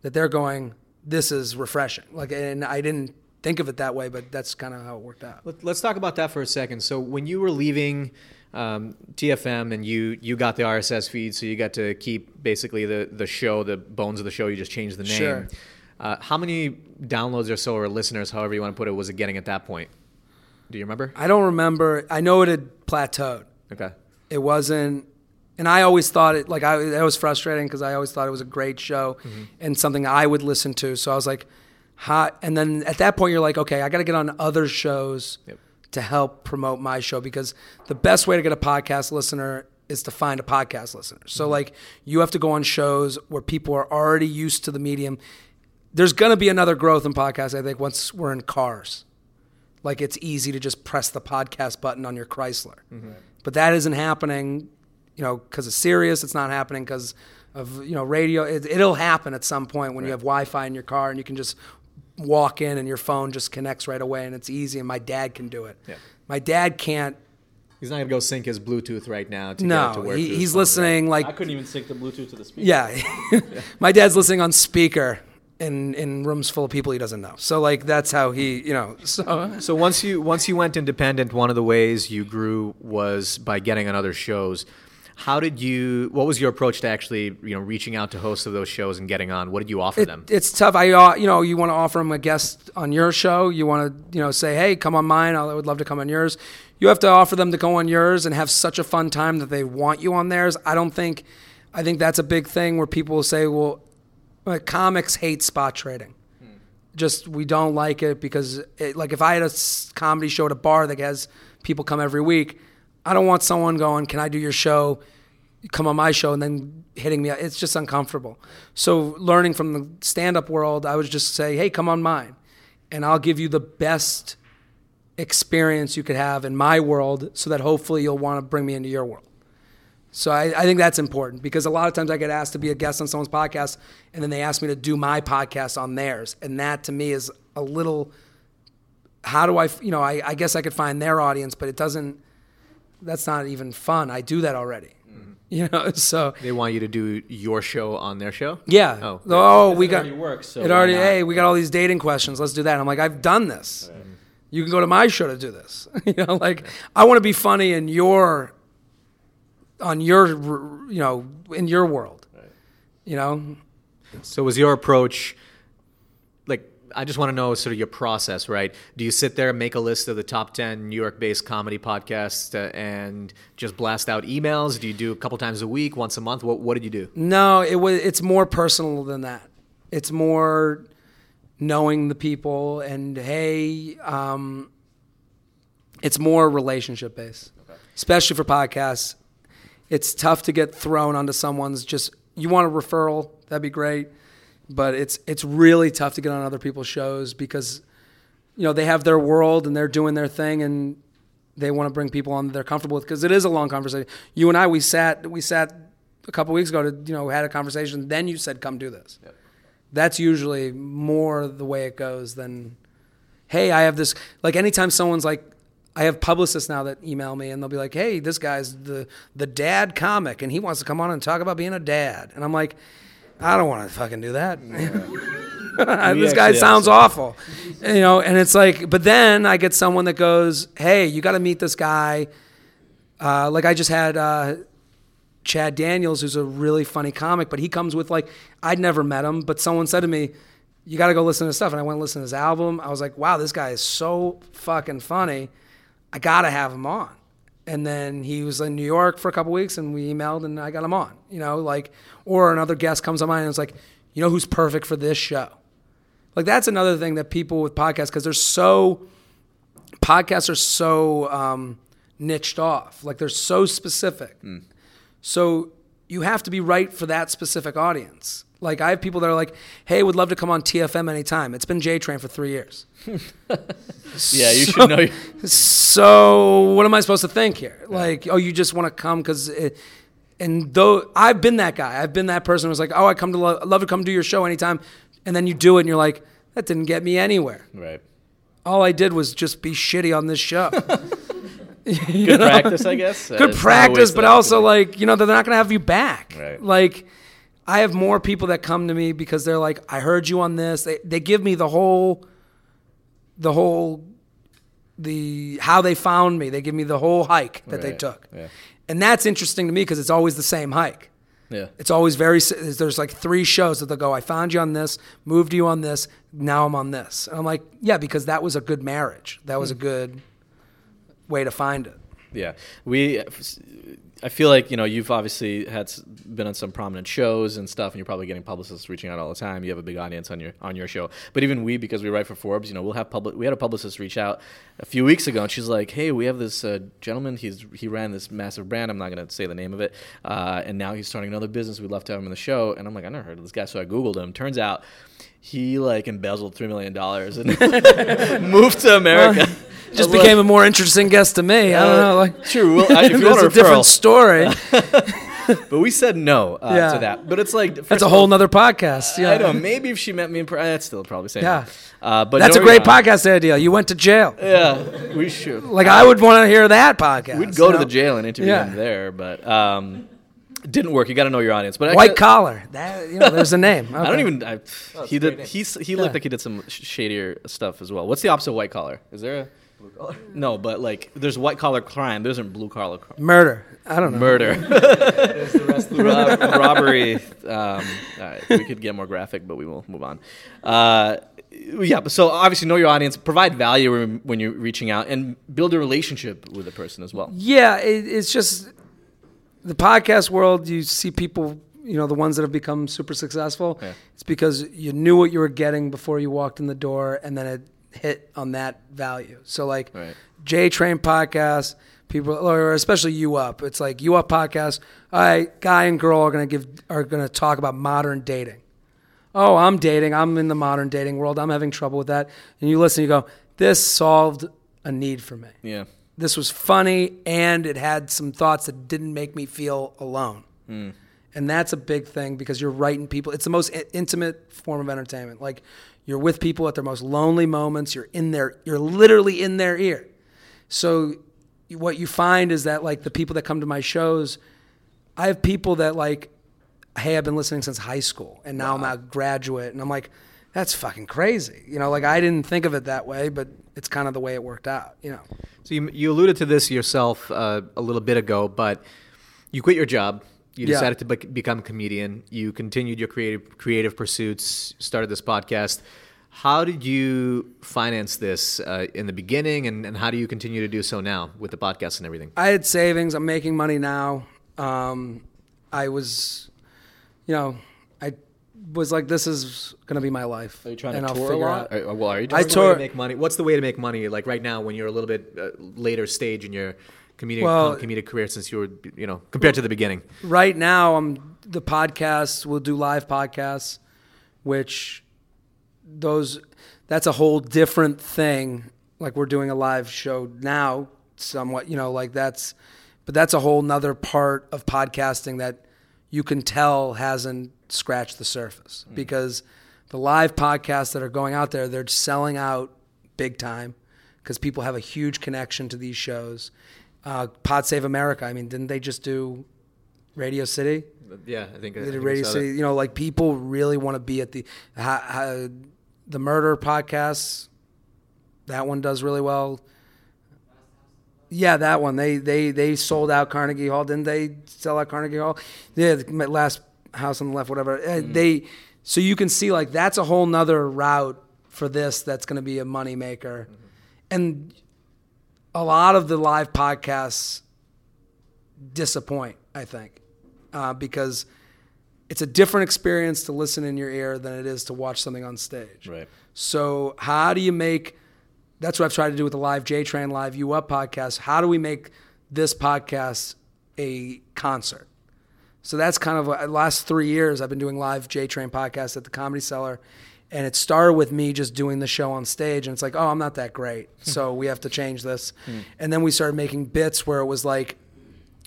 S1: that they're going, this is refreshing. Like, and I didn't think of it that way, but that's kind of how it worked out.
S3: Let- Let's talk about that for a second. So when you were leaving um, TFM and you you got the RSS feed, so you got to keep basically the the show, the bones of the show. You just changed the name.
S1: Sure.
S3: Uh, how many downloads or so, or listeners, however you want to put it, was it getting at that point? Do you remember?
S1: I don't remember. I know it had plateaued.
S3: Okay.
S1: It wasn't, and I always thought it like I that was frustrating because I always thought it was a great show and something I would listen to. So I was like, hot. And then at that point, you're like, okay, I got to get on other shows
S3: Yep.
S1: to help promote my show because the best way to get a podcast listener is to find a podcast listener. So mm-hmm. like you have to go on shows where people are already used to the medium. There's going to be another growth in podcasts, I think, once we're in cars. Like it's easy to just press the podcast button on your Chrysler. Mm-hmm. But that isn't happening, you know, because of Sirius. It's not happening because of, you know, radio. It, it'll happen at some point when you have Wi Fi in your car and you can just walk in and your phone just connects right away and it's easy. And my dad can do it.
S3: Yeah.
S1: My dad can't.
S3: He's not gonna go sync his Bluetooth right now to get it
S1: No,
S3: to work.
S1: he, he's
S3: phone, right?
S1: listening like
S2: I couldn't even sync the Bluetooth to the speaker.
S1: Yeah. My dad's listening on speaker in, in rooms full of people he doesn't know. So like that's how he, you know, so
S3: So once you once you went independent, one of the ways you grew was by getting on other shows. How did you? What was your approach to actually, you know, reaching out to hosts of those shows and getting on? What did you offer
S1: it,
S3: them?
S1: it's tough. I uh, you know, you want to offer them a guest on your show. You want to, you know, say, "Hey, come on mine. I would love to come on yours." You have to offer them to go on yours and have such a fun time that they want you on theirs. I don't think I think that's a big thing where people will say, "Well, uh, comics hate spot trading." just we don't like it because it, like if I had a comedy show at a bar that has people come every week, I don't want someone going, "Can I do your show?" Come on my show and then hitting me. Up. It's just uncomfortable. So learning from the stand-up world, I would just say, "Hey, come on mine, and I'll give you the best experience you could have in my world, so that hopefully you'll want to bring me into your world." So I, I think that's important because a lot of times I get asked to be a guest on someone's podcast, and then they ask me to do my podcast on theirs, and that to me is a little. How do I, you know, I, I guess I could find their audience, but it doesn't. That's not even fun. I do that already, mm-hmm. you know. So
S3: They want you to do your show on their show.
S1: yeah.
S3: Oh.
S1: Oh, we
S2: It
S1: got.
S2: already works, so
S1: it already.
S2: not?
S1: Hey, we got all these dating questions. Let's do that. I'm like, I've done this. You can go to my show to do this. you know, like I want to be funny in your, on your, you know, in your world. You know,
S3: So was your approach like I just want to know sort of your process, right? Do you sit there and make a list of the top 10 New York-based comedy podcasts uh, and just blast out emails? Do you do a couple times a week, once a month? What what did you do?
S1: No, it was. It's more personal than that. It's more knowing the people and hey, um, it's more relationship based, especially for podcasts. It's tough to get thrown onto someone's just. You want a referral? That'd be great, but it's it's really tough to get on other people's shows because you know they have their world and they're doing their thing and they want to bring people on that they're comfortable with because it is a long conversation. You and I, we sat we sat a couple weeks ago to you know had a conversation. Then you said, "Come do this." That's usually more the way it goes than, "Hey, I have this." Like anytime someone's like, I have publicists now that email me and they'll be like, "Hey, this guy's the the dad comic and he wants to come on and talk about being a dad," and I'm like, I don't want to fucking do that. this guy sounds awful, you know. And it's like, but then I get someone that goes, "Hey, you got to meet this guy." Uh, like I just had uh, Chad Daniels, who's a really funny comic, but he comes with like I'd never met him, but someone said to me, "You got to go listen to his stuff," and I went and listened to his album. I was like, "Wow, this guy is so fucking funny. I got to have him on." And then he was in New York for a couple weeks, and we emailed, and I got him on. You know, like, or another guest comes on mine and it's like, "You know who's perfect for this show?" Like that's another thing that people with podcasts because they're so podcasts are so um, niched off. Like they're so specific. So you have to be right for that specific audience. Like I have people that are like, "Hey, would love to come on TFM anytime." It's been J Train for three years.
S2: Yeah, you should know.
S1: So what am I supposed to think here? Like, oh, you just want to come because, and though I've been that guy, I've been that person who's like, oh, I come to lo- love to come do your show anytime, and then you do it, and you're like, that didn't get me anywhere.
S2: Right.
S1: All I did was just be shitty on this show.
S2: Good practice, I guess. Uh,
S1: Good
S2: a
S1: practice, but also like you know they're not gonna have you back.
S2: Right.
S1: Like I have more people that come to me because they're like, I heard you on this. They they give me the whole, the whole, the how they found me. They give me the whole hike that they took,
S2: Yeah.
S1: and that's interesting to me because it's always the same hike.
S2: Yeah.
S1: It's always very. There's like three shows that they'll go. I found you on this, moved you on this. Now I'm on this. And I'm like, yeah, because that was a good marriage. That
S2: Hmm.
S1: was a good way to find it.
S2: Yeah, we. I feel like you know you've obviously had been on some prominent shows and stuff, and you're probably getting publicists reaching out all the time. You have a big audience on your on your show, but even we, because we write for Forbes, you know, we'll have public. We had a publicist reach out a few weeks ago, and she's like, "Hey, we have this uh, gentleman. He's he ran this massive brand. I'm not going to say the name of it, uh, and now he's starting another business. We'd love to have him on the show." And I'm like, "I never heard of this guy," so I googled him. Turns out. He like embezzled three million dollars and moved to America.
S1: Just
S2: I
S1: became
S2: like,
S1: a more interesting guest to me. I don't
S2: Uh,
S1: know. Like,
S2: True. Well, I- if you want
S1: a
S2: a
S1: different story.
S2: But we said no uh,
S1: Yeah.
S2: to that. But it's like
S1: That's a whole nother podcast. Yeah,
S2: I know. Maybe if she met me in person, that's still probably saying
S1: Yeah.
S2: no. Uh, but
S1: That's a great
S2: yeah.
S1: podcast idea. You went to jail.
S2: Yeah, we should.
S1: Like I would want to hear that podcast.
S2: We'd go to
S1: know?
S2: the jail and interview
S1: Yeah.
S2: him there, but um, didn't work. You got to know your audience. But
S1: White
S2: actually-
S1: collar. That you know, there's a name.
S2: I don't even. I, he did. He's, he looked
S1: Yeah.
S2: like he did some sh- shadier stuff as well. What's the opposite of white collar? Is there a blue collar? No, but like there's white collar crime. There isn't blue collar crime.
S1: murder. I don't know.
S2: Murder. Rob- robbery. Um, all right, we could get more graphic, but we will move on. Uh, yeah, but so obviously know your audience, provide value when- when you're reaching out, and build a relationship with the person as well.
S1: Yeah, it, it's just the podcast world. You see people, you know, the ones that have become super successful.
S2: Yeah.
S1: It's because you knew what you were getting before you walked in the door, and then it hit on that value. So like
S2: Right.
S1: J Train podcast, people, or especially U Up. It's like U Up podcast. All right, guy and girl are gonna give are gonna talk about modern dating. Oh, I'm dating. I'm in the modern dating world. I'm having trouble with that. And you listen, you go, this solved a need for me
S2: Yeah.
S1: This was funny and it had some thoughts that didn't make me feel alone. And that's a big thing because you're writing people. It's the most i- intimate form of entertainment. Like you're with people at their most lonely moments. You're in their, you're literally in their ear. So what you find is that like the people that come to my shows, I have people that like, hey, I've been listening since high school and now I'm a graduate. And I'm like, that's fucking crazy. You know, like I didn't think of it that way, but it's kind of the way it worked out, you know.
S3: So you, you alluded to this yourself uh, a little bit ago, but you quit your job. You
S1: Yeah.
S3: decided to bec become a comedian. You continued your creative creative pursuits. Started this podcast. How did you finance this uh, in the beginning, and, and how do you continue to do so now with the podcast and everything?
S1: I had savings. I'm making money now. Um, I was, you know, was like, this is gonna be my life.
S2: Are you trying
S1: and
S2: to
S1: I'll
S2: tour a lot?
S1: out-
S2: Or- well, are you
S1: I
S2: doing
S3: What's the way
S1: tour-
S3: to make money. What's the way to make money? Like right now, when you're a little bit uh, later stage in your comedic
S1: Well-
S3: comedic career, since you were, you know, compared to the beginning.
S1: Right now, I'm the podcasts. We'll do live podcasts, which those that's a whole different thing. Like we're doing a live show now, somewhat. You know, like that's, but that's a whole nother part of podcasting that you can tell hasn't scratched the surface because the live podcasts that are going out there, they're selling out big time because people have a huge connection to these shows. Uh, Pod Save America. I mean, didn't they just do Radio City?
S3: Yeah, I think.
S1: They did
S3: think
S1: Radio City. You know, like people really want to be at the ha, ha, the murder podcasts. That one does really well. Yeah, that one. They they they sold out Carnegie Hall, didn't they? Sell out Carnegie Hall. Yeah, the last house on the left, whatever. Uh, They so you can see like that's a whole nother route for this. That's going to be a money maker, and a lot of the live podcasts disappoint. I think uh, because it's a different experience to listen in your ear than it is to watch something on stage.
S2: Right.
S1: So how do you make? That's what I've tried to do with the live J Train Live U Up podcast. How do we make this podcast a concert? So that's kind of uh, last three years I've been doing live J Train podcasts at the Comedy Cellar, and it started with me just doing the show on stage, and it's like, oh, I'm not that great, so we have to change this, and then we started making bits where it was like,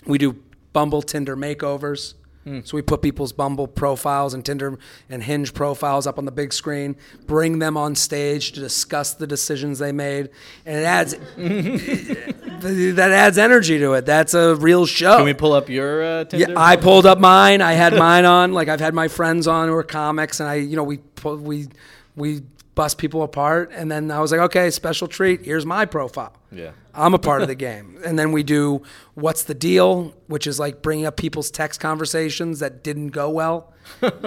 S1: we do Bumble Tinder makeovers. So we put people's Bumble profiles and Tinder and Hinge profiles up on the big screen, bring them on stage to discuss the decisions they made, and it adds that adds energy to it. That's a real show.
S2: Can we pull up your uh, Tinder?
S1: Yeah, I pulled up mine. I had mine on. Like I've had my friends on who are comics, and I, you know, we we we bust people apart, and then I was like, okay, special treat. Here's my profile.
S2: Yeah.
S1: I'm a part of the game, and then we do what's the deal, which is like bringing up people's text conversations that didn't go well,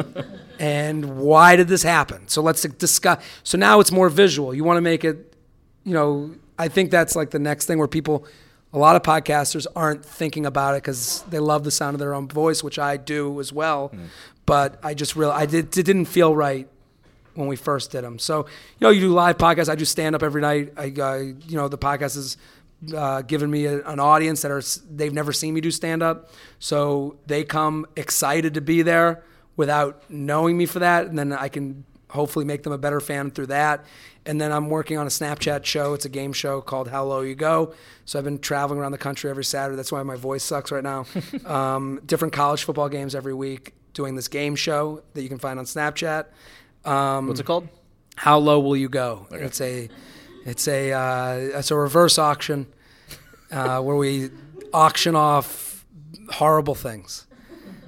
S1: and why did this happen? So let's discuss. So now it's more visual. You want to make it, you know, I think that's like the next thing where people, a lot of podcasters aren't thinking about it because they love the sound of their own voice, which I do as well. Hmm. But I just real I did it didn't feel right when we first did them. So you know, you do live podcasts. I do stand up every night. I, uh, you know, the podcast is uh, given me a, an audience that are they've never seen me do stand up, so they come excited to be there without knowing me for that, and then I can hopefully make them a better fan through that. And then I'm working on a Snapchat show. It's a game show called How Low You Go. So I've been traveling around the country every Saturday. That's why my voice sucks right now. um, different college football games every week. Doing this game show that you can find on Snapchat. Um,
S2: What's it called?
S1: how low will you go? It's a, it's a, uh, it's a reverse auction, uh, where we auction off horrible things.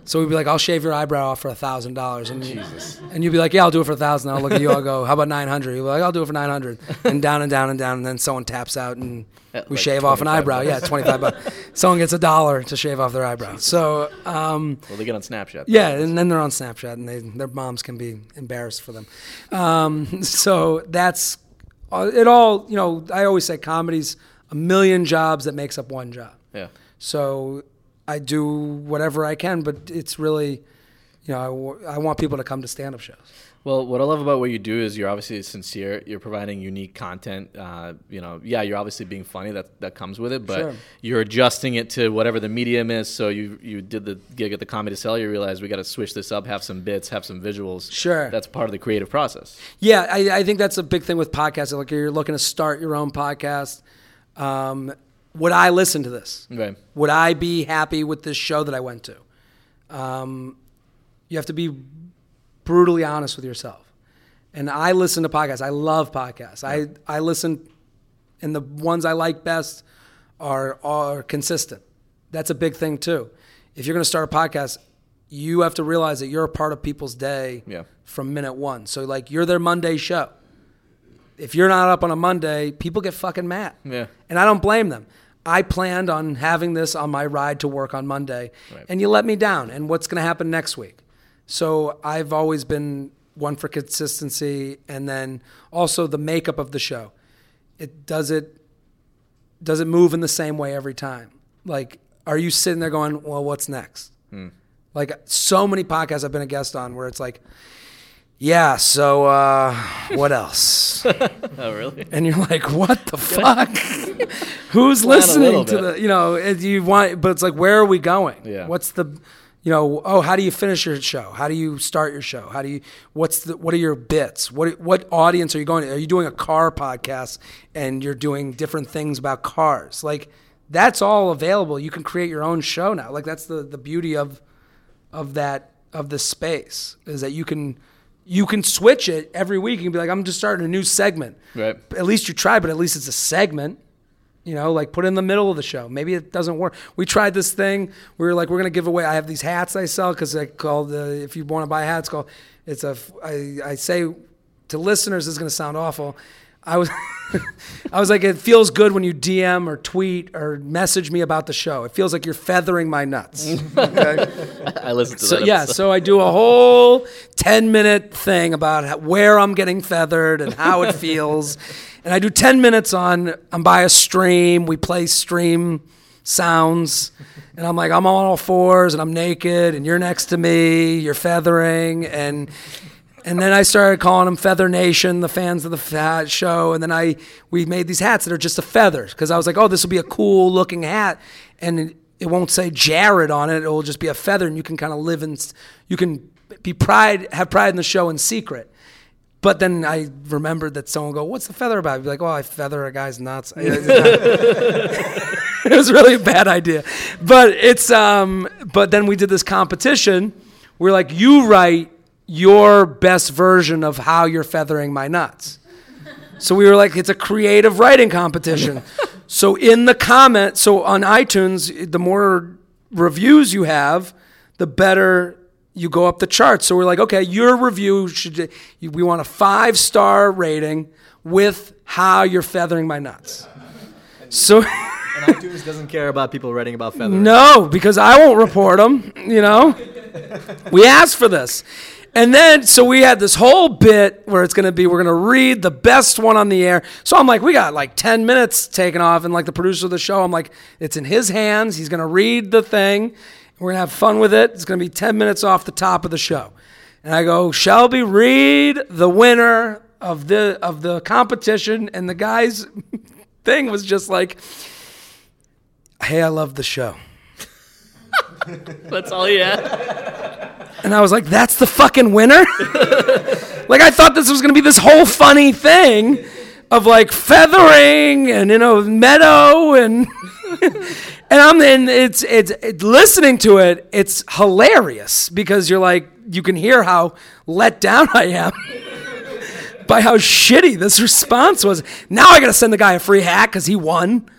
S1: So we'd be like, I'll shave your eyebrow off for a thousand dollars, and you, and you'd be like, Yeah, I'll do it for a thousand. I'll look at you. I'll go, How about nine hundred? You'd be like, I'll do it for nine hundred, and down and down and down, and then someone taps out, and
S2: Yeah,
S1: we
S2: like
S1: shave off an
S2: 25
S1: eyebrow. Yeah, twenty five bucks. Someone gets a dollar to shave off their eyebrow. So. Um,
S2: Well, they get on Snapchat.
S1: yeah, and then they're on Snapchat, and they, their moms can be embarrassed for them. Um, so that's uh, it. All you know, I always say comedy's a million jobs that makes up one job.
S2: Yeah.
S1: So I do whatever I can, but it's really, you know, I, w- I want people to come to stand-up shows.
S2: Well, what I love about what you do is you're obviously sincere. You're providing unique content. Uh, you know, yeah, you're obviously being funny. That that comes with it, but
S1: Sure.
S2: you're adjusting it to whatever the medium is. So you you did the gig at the Comedy Cellar. You realize we got to switch this up, have some bits, have some visuals.
S1: Sure.
S2: That's part of the creative process.
S1: Yeah, I, I think that's a big thing with podcasts. Like you're looking to start your own podcast. Um, would I listen to this?
S2: Right.
S1: Would I be happy with this show that I went to? Um, you have to be brutally honest with yourself. And I listen to podcasts. I love podcasts. I, I listen, and the ones I like best are are consistent. That's a big thing too. If you're going to start a podcast, you have to realize that you're a part of people's day
S2: Yeah.
S1: from minute one. So like you're their Monday show. If you're not up on a Monday, people get fucking mad.
S2: Yeah.
S1: And I don't blame them. I planned on having this on my ride to work on Monday,
S2: Right.
S1: and you let me down. And what's going to happen next week? So I've always been one for consistency, and then also the makeup of the show. It does it does it move in the same way every time? Like, are you sitting there going, "Well, what's next?" Hmm. Like so many podcasts I've been a guest on where it's like, "Yeah, so uh, what else?"
S2: Oh, really?
S1: and you're like, "What the fuck? Who's
S2: Plan
S1: listening to the? You know, you want, but it's like, where are we going?
S2: Yeah.
S1: What's the, you know, oh, how do you finish your show? How do you start your show? How do you? What's the? What are your bits? What what audience are you going? to? Are you doing a car podcast and you're doing different things about cars? Like that's all available. You can create your own show now. Like that's the the beauty of of that of the space is that you can you can switch it every week. and be like, I'm just starting a new segment.
S2: Right.
S1: At least you try, but at least it's a segment. You know, like put it in the middle of the show. Maybe it doesn't work. We tried this thing. We were like, we're gonna give away. I have these hats I sell because I called. Uh, if you want to buy hats, called. It's a. I, I say to listeners, this is gonna sound awful. I was, I was like, it feels good when you DM or tweet or message me about the show. It feels like you're feathering my nuts. Okay?
S2: I listen to
S1: So
S2: that.
S1: yeah,
S2: episode.
S1: so I do a whole ten minute thing about how, where I'm getting feathered and how it feels, and I do ten minutes on I'm by a stream. We play stream sounds, and I'm like I'm on all fours and I'm naked, and you're next to me. You're feathering and. And then I started calling them Feather Nation, the fans of the fa- show. And then I we made these hats that are just a feather because I was like, oh, this will be a cool looking hat. And it, it won't say Jared on it. It will just be a feather, and you can kind of live in, you can be pride, have pride in the show in secret. But then I remembered that someone go, "What's the feather about?" I'd be like, "Oh, I feather a guy's nuts." it was really a bad idea, but it's um. But then we did this competition. We're like, you write your best version of how you're feathering my nuts. So we were like, it's a creative writing competition. so in the comment, so on iTunes, the more reviews you have, the better you go up the charts. So we're like, okay, your review should we want a five star rating with how you're feathering my nuts. So
S3: And iTunes doesn't care about people writing about feathering.
S1: no, because I won't report them. You know, we asked for this, and then so we had this whole bit where it's going to be we're going to read the best one on the air. So I'm like, we got like ten minutes taken off, and like the producer of the show, I'm like, it's in his hands. He's going to read the thing. We're going to have fun with it. It's going to be ten minutes off the top of the show, and I go, Shelby, read the winner of the of the competition, and the guy's thing was just like. Hey, I love the show.
S2: That's all he had.
S1: And I was like, that's the fucking winner? like, I thought this was going to be this whole funny thing of like feathering and, you know, meadow and. and I'm and it's, it's it's listening to it. It's hilarious because you're like you can hear how let down I am by how shitty this response was. Now I got to send the guy a free hat because he won.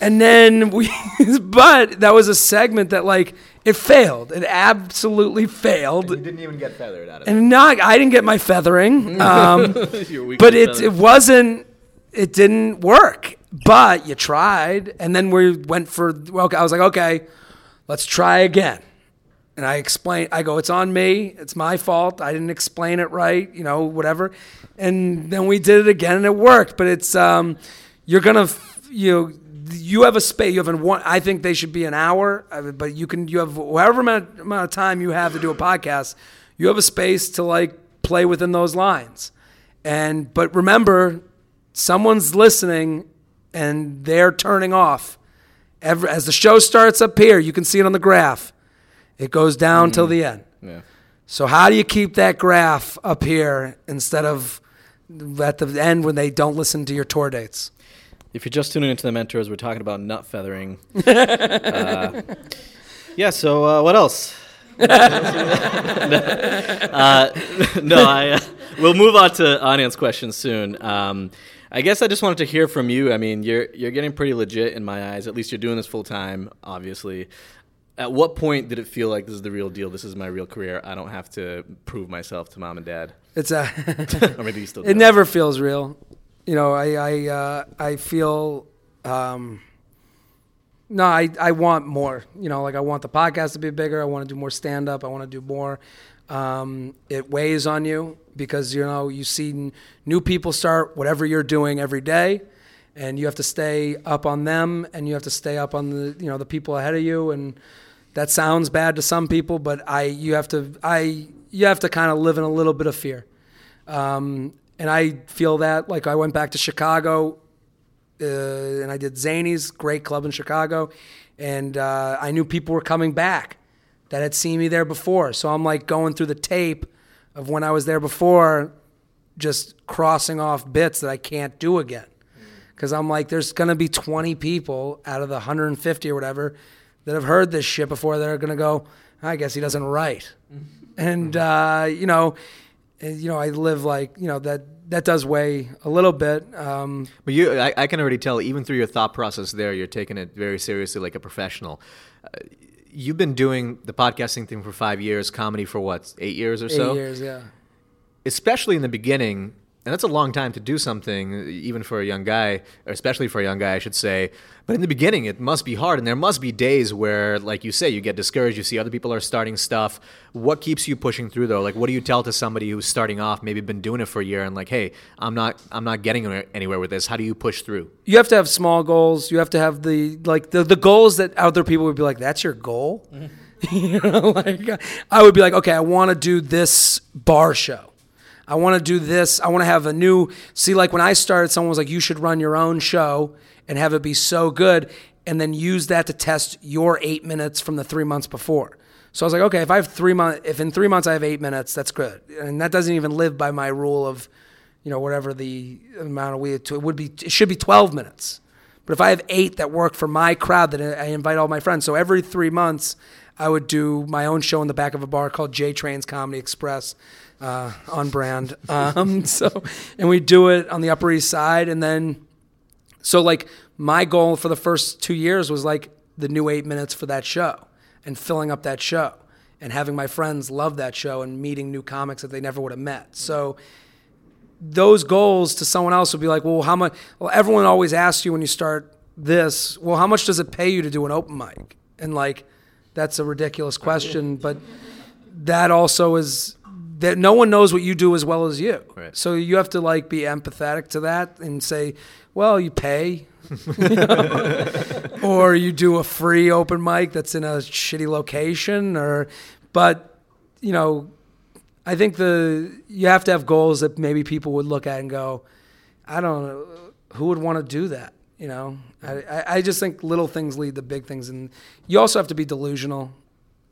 S1: And then we, but that was a segment that like it failed. It absolutely failed.
S3: You didn't even get feathered out of it.
S1: And not, I didn't get my feathering, um, but it it wasn't. It didn't work. But you tried, and then we went for. Well, I was like, okay, let's try again. And I explained. I go, it's on me. It's my fault. I didn't explain it right. You know, whatever. And then we did it again, and it worked. But it's um, you're gonna you know, you have a space. You have an one. I think they should be an hour, uh, but you can you have however amount, amount of time you have to do a podcast. You have a space to like play within those lines. And but remember, someone's listening, and they're turning off. Every, as the show starts up here, you can see it on the graph. It goes down till the end.
S2: Yeah.
S1: So how do you keep that graph up here instead of at the end when they don't listen to your tour dates?
S2: If you're just tuning into the mentors, we're talking about nut feathering. uh, yeah. So uh, what else? uh, no, I. Uh, we'll move on to audience questions soon. Um, I guess I just wanted to hear from you. I mean, you're you're getting pretty legit in my eyes. At least you're doing this full time, obviously. At what point did it feel like this is the real deal? This is my real career. I don't have to prove myself to mom and dad.
S1: It's a
S2: Or maybe you still. do
S1: it
S2: that.
S1: never feels real. You know, I I uh, I feel um, no, I I want more. You know, like I want the podcast to be bigger. I want to do more stand up. I want to do more. Um, it weighs on you because you know you see new people start whatever you're doing every day, and you have to stay up on them, and you have to stay up on the you know the people ahead of you, and that sounds bad to some people, but I you have to I you have to kind of live in a little bit of fear. Um, and I feel that like I went back to Chicago uh, and I did Zanies, great club in Chicago, and uh, I knew people were coming back that had seen me there before. So I'm like going through the tape of when I was there before, just crossing off bits that I can't do again. Because I'm like, there's going to be 20 people out of the 150 or whatever that have heard this shit before that are going to go, I guess he doesn't write. and, uh, you know, you know, I live like, you know, that, that does weigh a little bit. Um,
S3: But you, I, I can already tell, even through your thought process there, you're taking it very seriously like a professional. Uh, you've been doing the podcasting thing for five years, comedy for what, eight years or
S1: eight
S3: so?
S1: years, yeah.
S3: especially in the beginning, and that's a long time to do something, even for a young guy, or especially for a young guy, I should say. But in the beginning, it must be hard, and there must be days where, like you say, you get discouraged. You see other people are starting stuff. What keeps you pushing through, though? Like, what do you tell to somebody who's starting off, maybe been doing it for a year, and like, hey, I'm not, I'm not getting anywhere with this. How do you push through?
S1: you have to have small goals. You have to have the like the, the goals that other people would be like, "That's your goal." you know, like I would be like, "Okay, I want to do this bar show. I want to do this. I want to have a new." See, like when I started, someone was like, "You should run your own show and have it be so good." and then use that to test your eight minutes from the three months before. So I was like, okay, if I have three months, if in three months I have eight minutes, that's good. And that doesn't even live by my rule of, you know, whatever the amount of we It would be, it should be 12 minutes. But if I have eight that work for my crowd, that I invite all my friends. So every three months, I would do my own show in the back of a bar called J Train's Comedy Express, uh, on brand. Um, so, and we do it on the Upper East Side, and then, so like my goal for the first two years was like the new eight minutes for that show, and filling up that show, and having my friends love that show, and meeting new comics that they never would have met. So those goals to someone else would be like, well, how much? Well, everyone always asks you when you start this, well, how much does it pay you to do an open mic? And like, that's a ridiculous question, but that also is that no one knows what you do as well as you.
S2: Right.
S1: So you have to like be empathetic to that and say, well, you pay. or you do a free open mic that's in a shitty location or but you know I think the you have to have goals that maybe people would look at and go, I don't know, who would want to do that? You know, I, I, I just think little things lead to big things, and you also have to be delusional.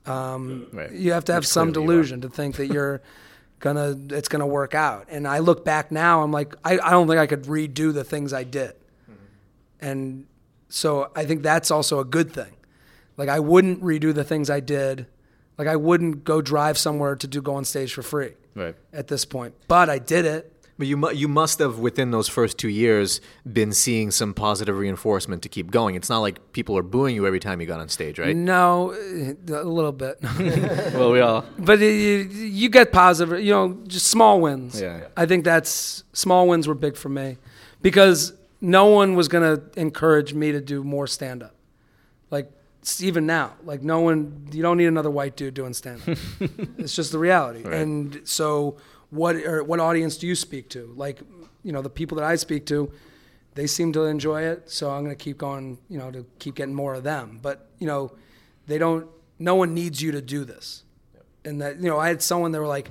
S1: Um,
S2: Right.
S1: You have to have
S2: Which
S1: some
S2: clearly you are.
S1: delusion to think that you're gonna it's gonna work out. And I look back now, I'm like, I, I don't think I could redo the things I did, and so I think that's also a good thing. Like I wouldn't redo the things I did. Like I wouldn't go drive somewhere to do go on stage for free
S2: Right.
S1: at this point. But I did it.
S3: But you mu- you must have within those first two years been seeing some positive reinforcement to keep going. It's not like people are booing you every time you got on stage, right?
S1: No, eh, a little bit.
S2: Well, we all.
S1: but you, you get positive, you know, just small wins.
S2: Yeah.
S1: I think that's small wins were big for me because no one was going to encourage me to do more stand up. Like even now, like no one, you don't need another white dude doing stand up. it's just the reality.
S2: Right.
S1: And so what or what audience do you speak to? Like, you know, the people that I speak to, they seem to enjoy it, so I'm going to keep going, you know, to keep getting more of them. But, you know, they don't no one needs you to do this and that you know i had someone that were like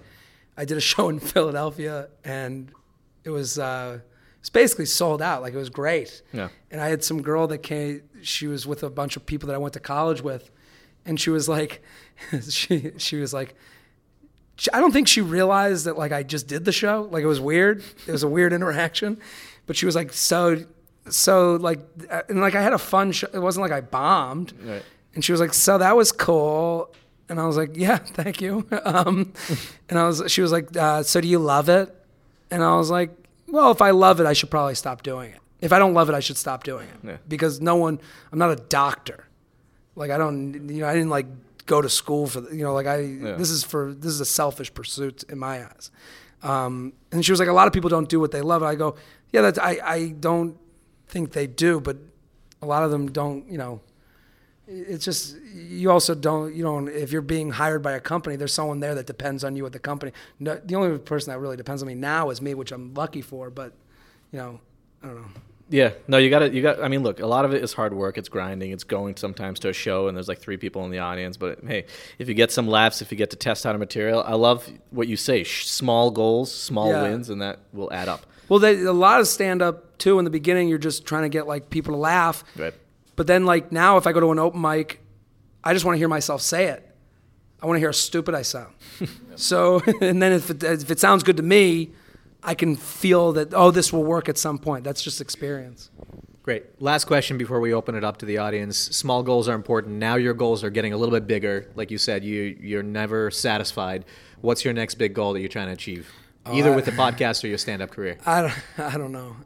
S1: i did a show in philadelphia and it was uh it's basically sold out like it was great
S2: Yeah.
S1: and i had some girl that came she was with a bunch of people that i went to college with and she was like she she was like she- I don't think she realized that like I just did the show. Like it was weird. It was a weird interaction, but she was like so so like uh, and like I had a fun show. It wasn't like I bombed.
S2: Right.
S1: And she was like, "So that was cool." And I was like, "Yeah, thank you." Um, and I was she was like, uh, "So do you love it?" And I was like, "Well, if I love it, I should probably stop doing it. If I don't love it, I should stop doing it
S2: Yeah.
S1: because no one. I'm not a doctor. Like I don't. You know, I didn't like go to school for. the- You know, like I. This is for. This is a selfish pursuit in my eyes. Um, and she was like, a lot of people don't do what they love. I go, yeah, that's. I. I don't think they do, but a lot of them don't. You know, it's just you also don't. You don't. If you're being hired by a company, there's someone there that depends on you at the company. No, the only person that really depends on me now is me, which I'm lucky for. But you know, I don't know.
S2: Yeah, no, you got to You got. I mean, look, a lot of it is hard work. It's grinding. It's going sometimes to a show and there's like three people in the audience. But hey, if you get some laughs, if you get to test out a material, I love what you say. Sh- small goals, small
S1: Yeah.
S2: wins, and that will add up.
S1: Well, they, a lot of stand up too. In the beginning, you're just trying to get like people to laugh.
S2: Right.
S1: But then, like now, if I go to an open mic, I just want to hear myself say it. I want to hear how stupid I sound. so, and then if it, if it sounds good to me, I can feel that oh, this will work at some point. That's just experience.
S3: Great. Last question before we open it up to the audience. Small goals are important. Now your goals are getting a little bit bigger. Like you said, you you're never satisfied. What's your next big goal that you're trying to achieve? Oh, Either
S1: I-
S3: with the podcast or your stand-up career.
S1: I don't, I don't know.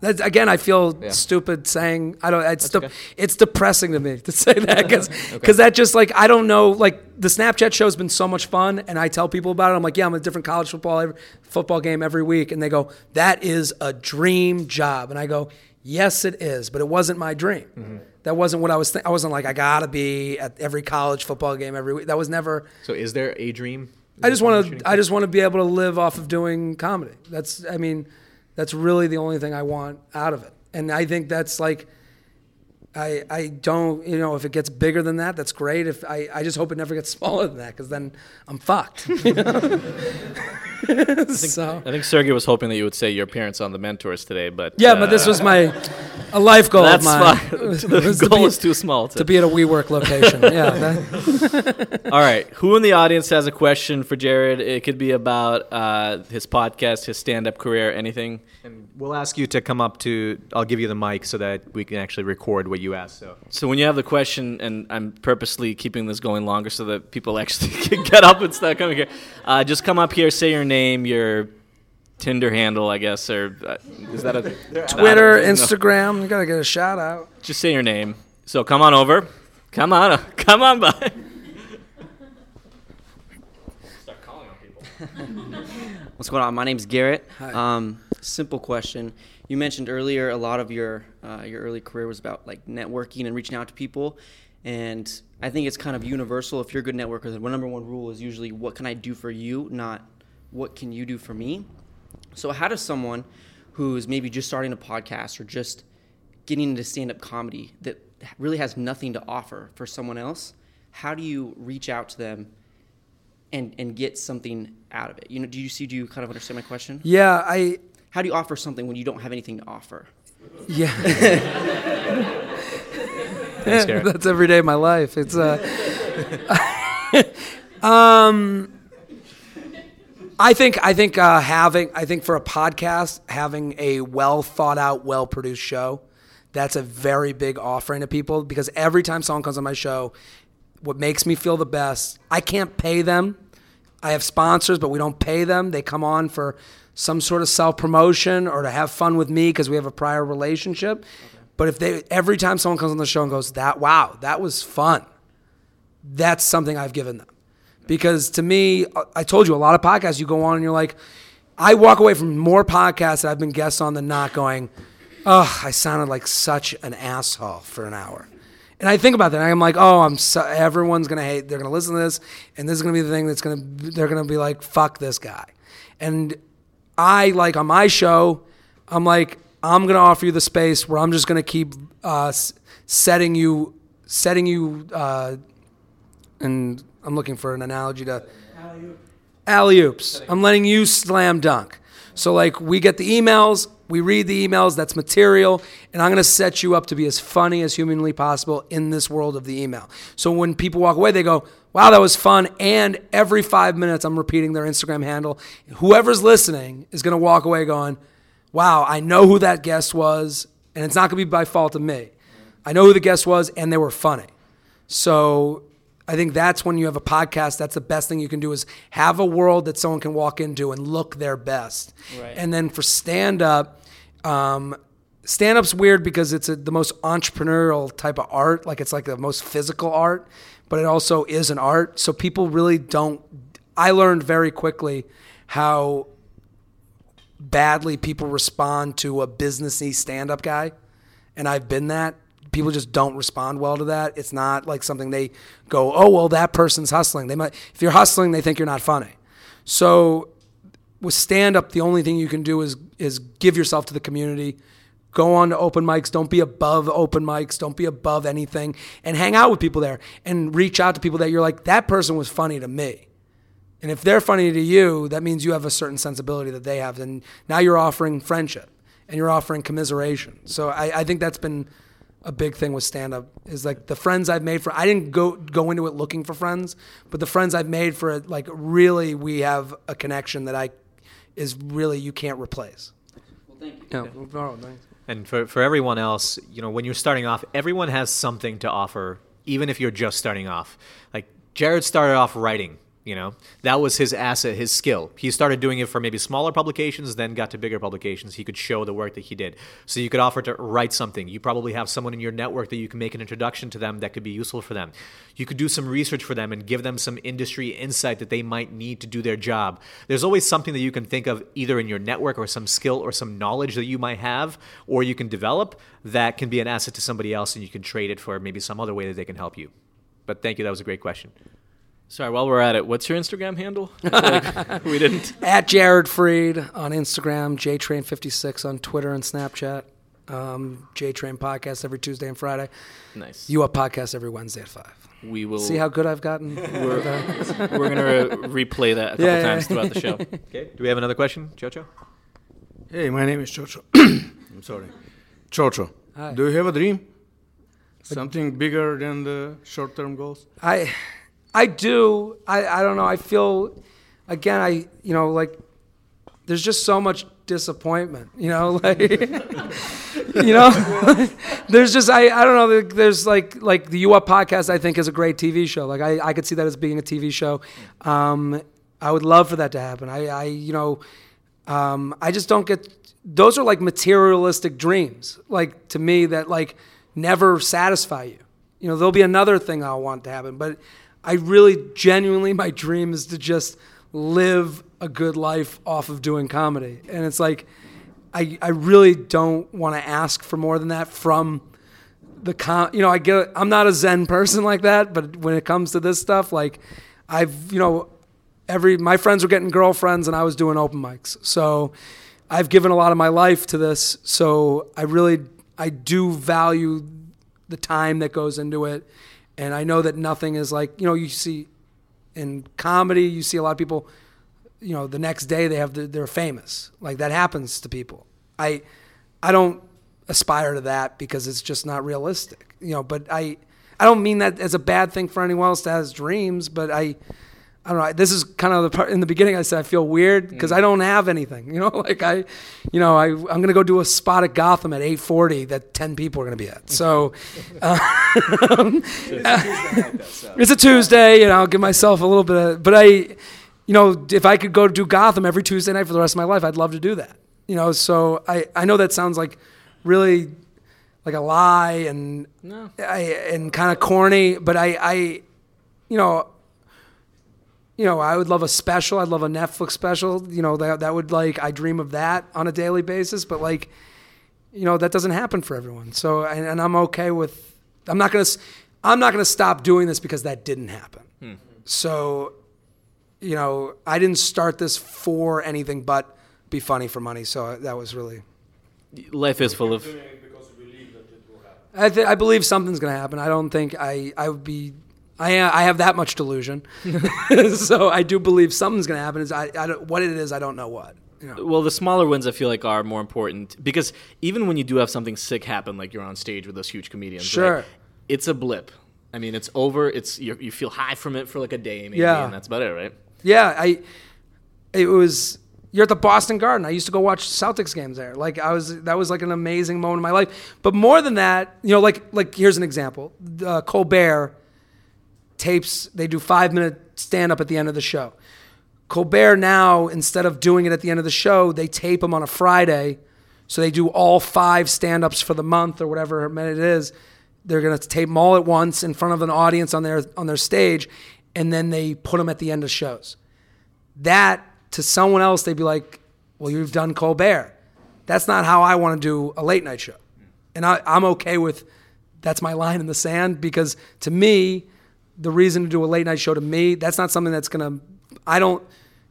S1: That's, again, I feel
S3: Yeah.
S1: stupid saying I don't. It's de-
S3: okay.
S1: it's depressing to me to say that because that just like I don't know. Like the Snapchat show's been so much fun, and I tell people about it. I'm like, yeah, I'm at a different college football every, football game every week, and they go, that is a dream job, and I go, yes, it is, but it wasn't my dream.
S3: Mm-hmm.
S1: That wasn't what I was. Th- I wasn't like I gotta be at every college football game every week. That was never.
S3: So is there a dream?
S1: I just want to. I just want to be able to live off of doing comedy. That's. I mean, that's really the only thing I want out of it. And I think that's like. I I don't. You know, if it gets bigger than that, that's great. If I I just hope it never gets smaller than that, because then I'm fucked. you know? so.
S2: I think Sergey was hoping that you would say your appearance on the Mentors today, but
S1: Yeah,
S2: uh,
S1: but this was my a life goal
S2: That's
S1: of mine.
S2: fine.
S1: was
S2: the
S1: to
S2: goal
S1: be-
S2: is too small. To,
S1: to be at a WeWork location. yeah. that-
S2: All right. Who in the audience has a question for Jared? It could be about uh, his podcast, his stand-up career, anything.
S3: And we'll ask you to come up to. I'll give you the mic so that we can actually record what you ask. So
S2: So when you have the question, and I'm purposely keeping this going longer so that people actually can get up and start coming here. Uh, just come up here, say your name, your Tinder handle, I guess, or uh, is that a
S1: Twitter,
S2: I don't know.
S1: Instagram. You gotta get a shout out.
S2: Just say your name. So come on over. Come on, come on by. Start calling on people.
S4: What's going on? My name's Garrett.
S1: Hi.
S4: Um, simple question. You mentioned earlier a lot of your uh, your early career was about like networking and reaching out to people, and I think it's kind of universal. If you're a good networker, the number one rule is usually what can I do for you, not what can you do for me. So how does someone who's maybe just starting a podcast or just getting into stand-up comedy that really has nothing to offer for someone else, how do you reach out to them and and get something out of it? You know, do you see? Do you kind of understand my question?
S1: Yeah, I.
S4: How do you offer something when you don't have anything to offer?
S1: Yeah.
S3: Thanks,
S1: That's every day of my life. It's uh um I think I think uh, having I think for a podcast having a well thought out, well produced show, that's a very big offering to people because every time someone comes on my show, what makes me feel the best, I can't pay them. I have sponsors, but we don't pay them. They come on for some sort of self promotion or to have fun with me because we have a prior relationship. But if they every time someone comes on the show and goes, "That wow, that was fun," that's something I've given them. Because to me, I told you a lot of podcasts you go on and you're like, I walk away from more podcasts that I've been guests on than not going, oh, I sounded like such an asshole for an hour. And I think about that. I'm like, oh, I'm so, everyone's gonna hate. They're gonna listen to this, and this is gonna be the thing that's gonna. They're gonna be like, fuck this guy. And I like on my show, I'm like, I'm gonna offer you the space where I'm just gonna keep uh, setting you, setting you, uh, and I'm looking for an analogy to alley oops. I'm letting you slam dunk. So like we get the emails, we read the emails, that's material, and I'm gonna set you up to be as funny as humanly possible in this world of the email. So when people walk away, they go, Wow, that was fun. And every five minutes I'm repeating their Instagram handle. Whoever's listening is gonna walk away going, Wow, I know who that guest was, and it's not gonna be by fault of me. I know who the guest was, and they were funny. So I think that's when you have a podcast. That's the best thing you can do is have a world that someone can walk into and look their best.
S4: Right.
S1: And then for stand up, um, stand up's weird because it's a, the most entrepreneurial type of art. Like it's like the most physical art, but it also is an art. So people really don't. I learned very quickly how badly people respond to a businessy stand up guy. And I've been that. People just don't respond well to that. It's not like something they go, oh, well, that person's hustling. They might, if you're hustling, they think you're not funny. So with stand up, the only thing you can do is is give yourself to the community. Go on to open mics. Don't be above open mics. Don't be above anything. And hang out with people there and reach out to people that you're like, that person was funny to me. And if they're funny to you, that means you have a certain sensibility that they have. And now you're offering friendship and you're offering commiseration. So I, I think that's been a big thing with stand up is like the friends I've made for I didn't go go into it looking for friends, but the friends I've made for it, like really we have a connection that I is really you can't replace.
S4: Well, thank you.
S1: No, no, thanks.
S3: And for, for everyone else, you know, when you're starting off, everyone has something to offer, even if you're just starting off. Like Jared started off writing, you know, that was his asset, his skill. He started doing it for maybe smaller publications, then got to bigger publications. He could show the work that he did. So you could offer to write something. You probably have someone in your network that you can make an introduction to them that could be useful for them. You could do some research for them and give them some industry insight that they might need to do their job. There's always something that you can think of either in your network or some skill or some knowledge that you might have or you can develop that can be an asset to somebody else and you can trade it for maybe some other way that they can help you. But thank you, that was a great question.
S2: Sorry, while we're at it, what's your Instagram handle? Like, we didn't.
S1: At Jared Freid on Instagram, JTrain56 on Twitter and Snapchat. Um, JTrain podcast every Tuesday and Friday.
S2: Nice.
S1: U Up podcast every Wednesday at five.
S2: we will.
S1: See how good I've gotten.
S2: we're, we're gonna re- replay that a couple
S1: Yeah, yeah,
S2: times
S1: yeah.
S2: throughout the show.
S3: Okay. Do we have another question, Jojo?
S5: Hey, my name is Chocho. I'm sorry. Chocho.
S1: Hi.
S5: Do you have a dream? Something bigger than the short-term goals?
S1: I, I do. I, I don't know. I feel, again, I you know like, there's just so much disappointment. You know, like, you know, there's just I I don't know. There's like like the U Up podcast. I think is a great TV show. Like I I could see that as being a TV show. Um, I would love for that to happen. I I you know, um, I just don't get. Those are like materialistic dreams. Like to me, that like never satisfy you. You know, there'll be another thing I'll want to happen, but I really genuinely my dream is to just live a good life off of doing comedy. And it's like I I really don't want to ask for more than that from the com you know, I get I'm not a zen person like that, but when it comes to this stuff like I've, you know, every my friends were getting girlfriends and I was doing open mics. So I've given a lot of my life to this, so I really I do value the time that goes into it. And I know that nothing is like, you know, you see in comedy, you see a lot of people, you know, the next day they have the, they're famous. Like that happens to people. I I don't aspire to that because it's just not realistic. You know, but I I don't mean that as a bad thing for anyone else that has dreams, but I I don't know. This is kind of the part in the beginning. I said I feel weird because I don't have anything. You know, like I, you know, I I'm gonna go do a spot at Gotham at 8:40 that 10 people are gonna be at. So, um, it's a Tuesday, and I'll give myself a little bit of. But I, you know, if I could go do Gotham every Tuesday night for the rest of my life, I'd love to do that. You know, so I I know that sounds like really like a lie and
S2: No.
S1: I and kind of corny, but I I, you know you know, I would love a special. I'd love a Netflix special. You know, that that would like I dream of that on a daily basis. But like, you know, that doesn't happen for everyone. So, and, and I'm okay with. I'm not gonna. s- I'm not gonna stop doing this because that didn't happen. Hmm. So, you know, I didn't start this for anything but be funny for money. So that was really.
S2: Life is full of.
S1: I, th- I believe something's going to happen. I don't think I, I would be. I, I have that much delusion, so I do believe something's going to happen. Is I, I don't, what it is, I don't know what. You know.
S2: Well, the smaller wins I feel like are more important because even when you do have something sick happen, like you're on stage with those huge comedians, right,
S1: Sure.
S2: it's a blip. I mean, it's over. It's you you feel high from it for like a day, maybe,
S1: Yeah.
S2: and that's about it, right?
S1: Yeah, I. It was. You're at the Boston Garden. I used to go watch Celtics games there. Like I was. That was like an amazing moment in my life. But more than that, you know, like like here's an example. Uh, Colbert tapes. They do five minute stand up at the end of the show. Colbert now, instead of doing it at the end of the show, they tape them on a Friday. So they do all five stand ups for the month or whatever minute it is. They're going to tape them all at once in front of an audience on their on their stage, and then they put them at the end of shows. That to someone else, they'd be like, "Well, you've done Colbert." That's not how I want to do a late night show, and I, I'm okay with that's my line in the sand because to me, the reason to do a late night show to me, that's not something that's gonna. I don't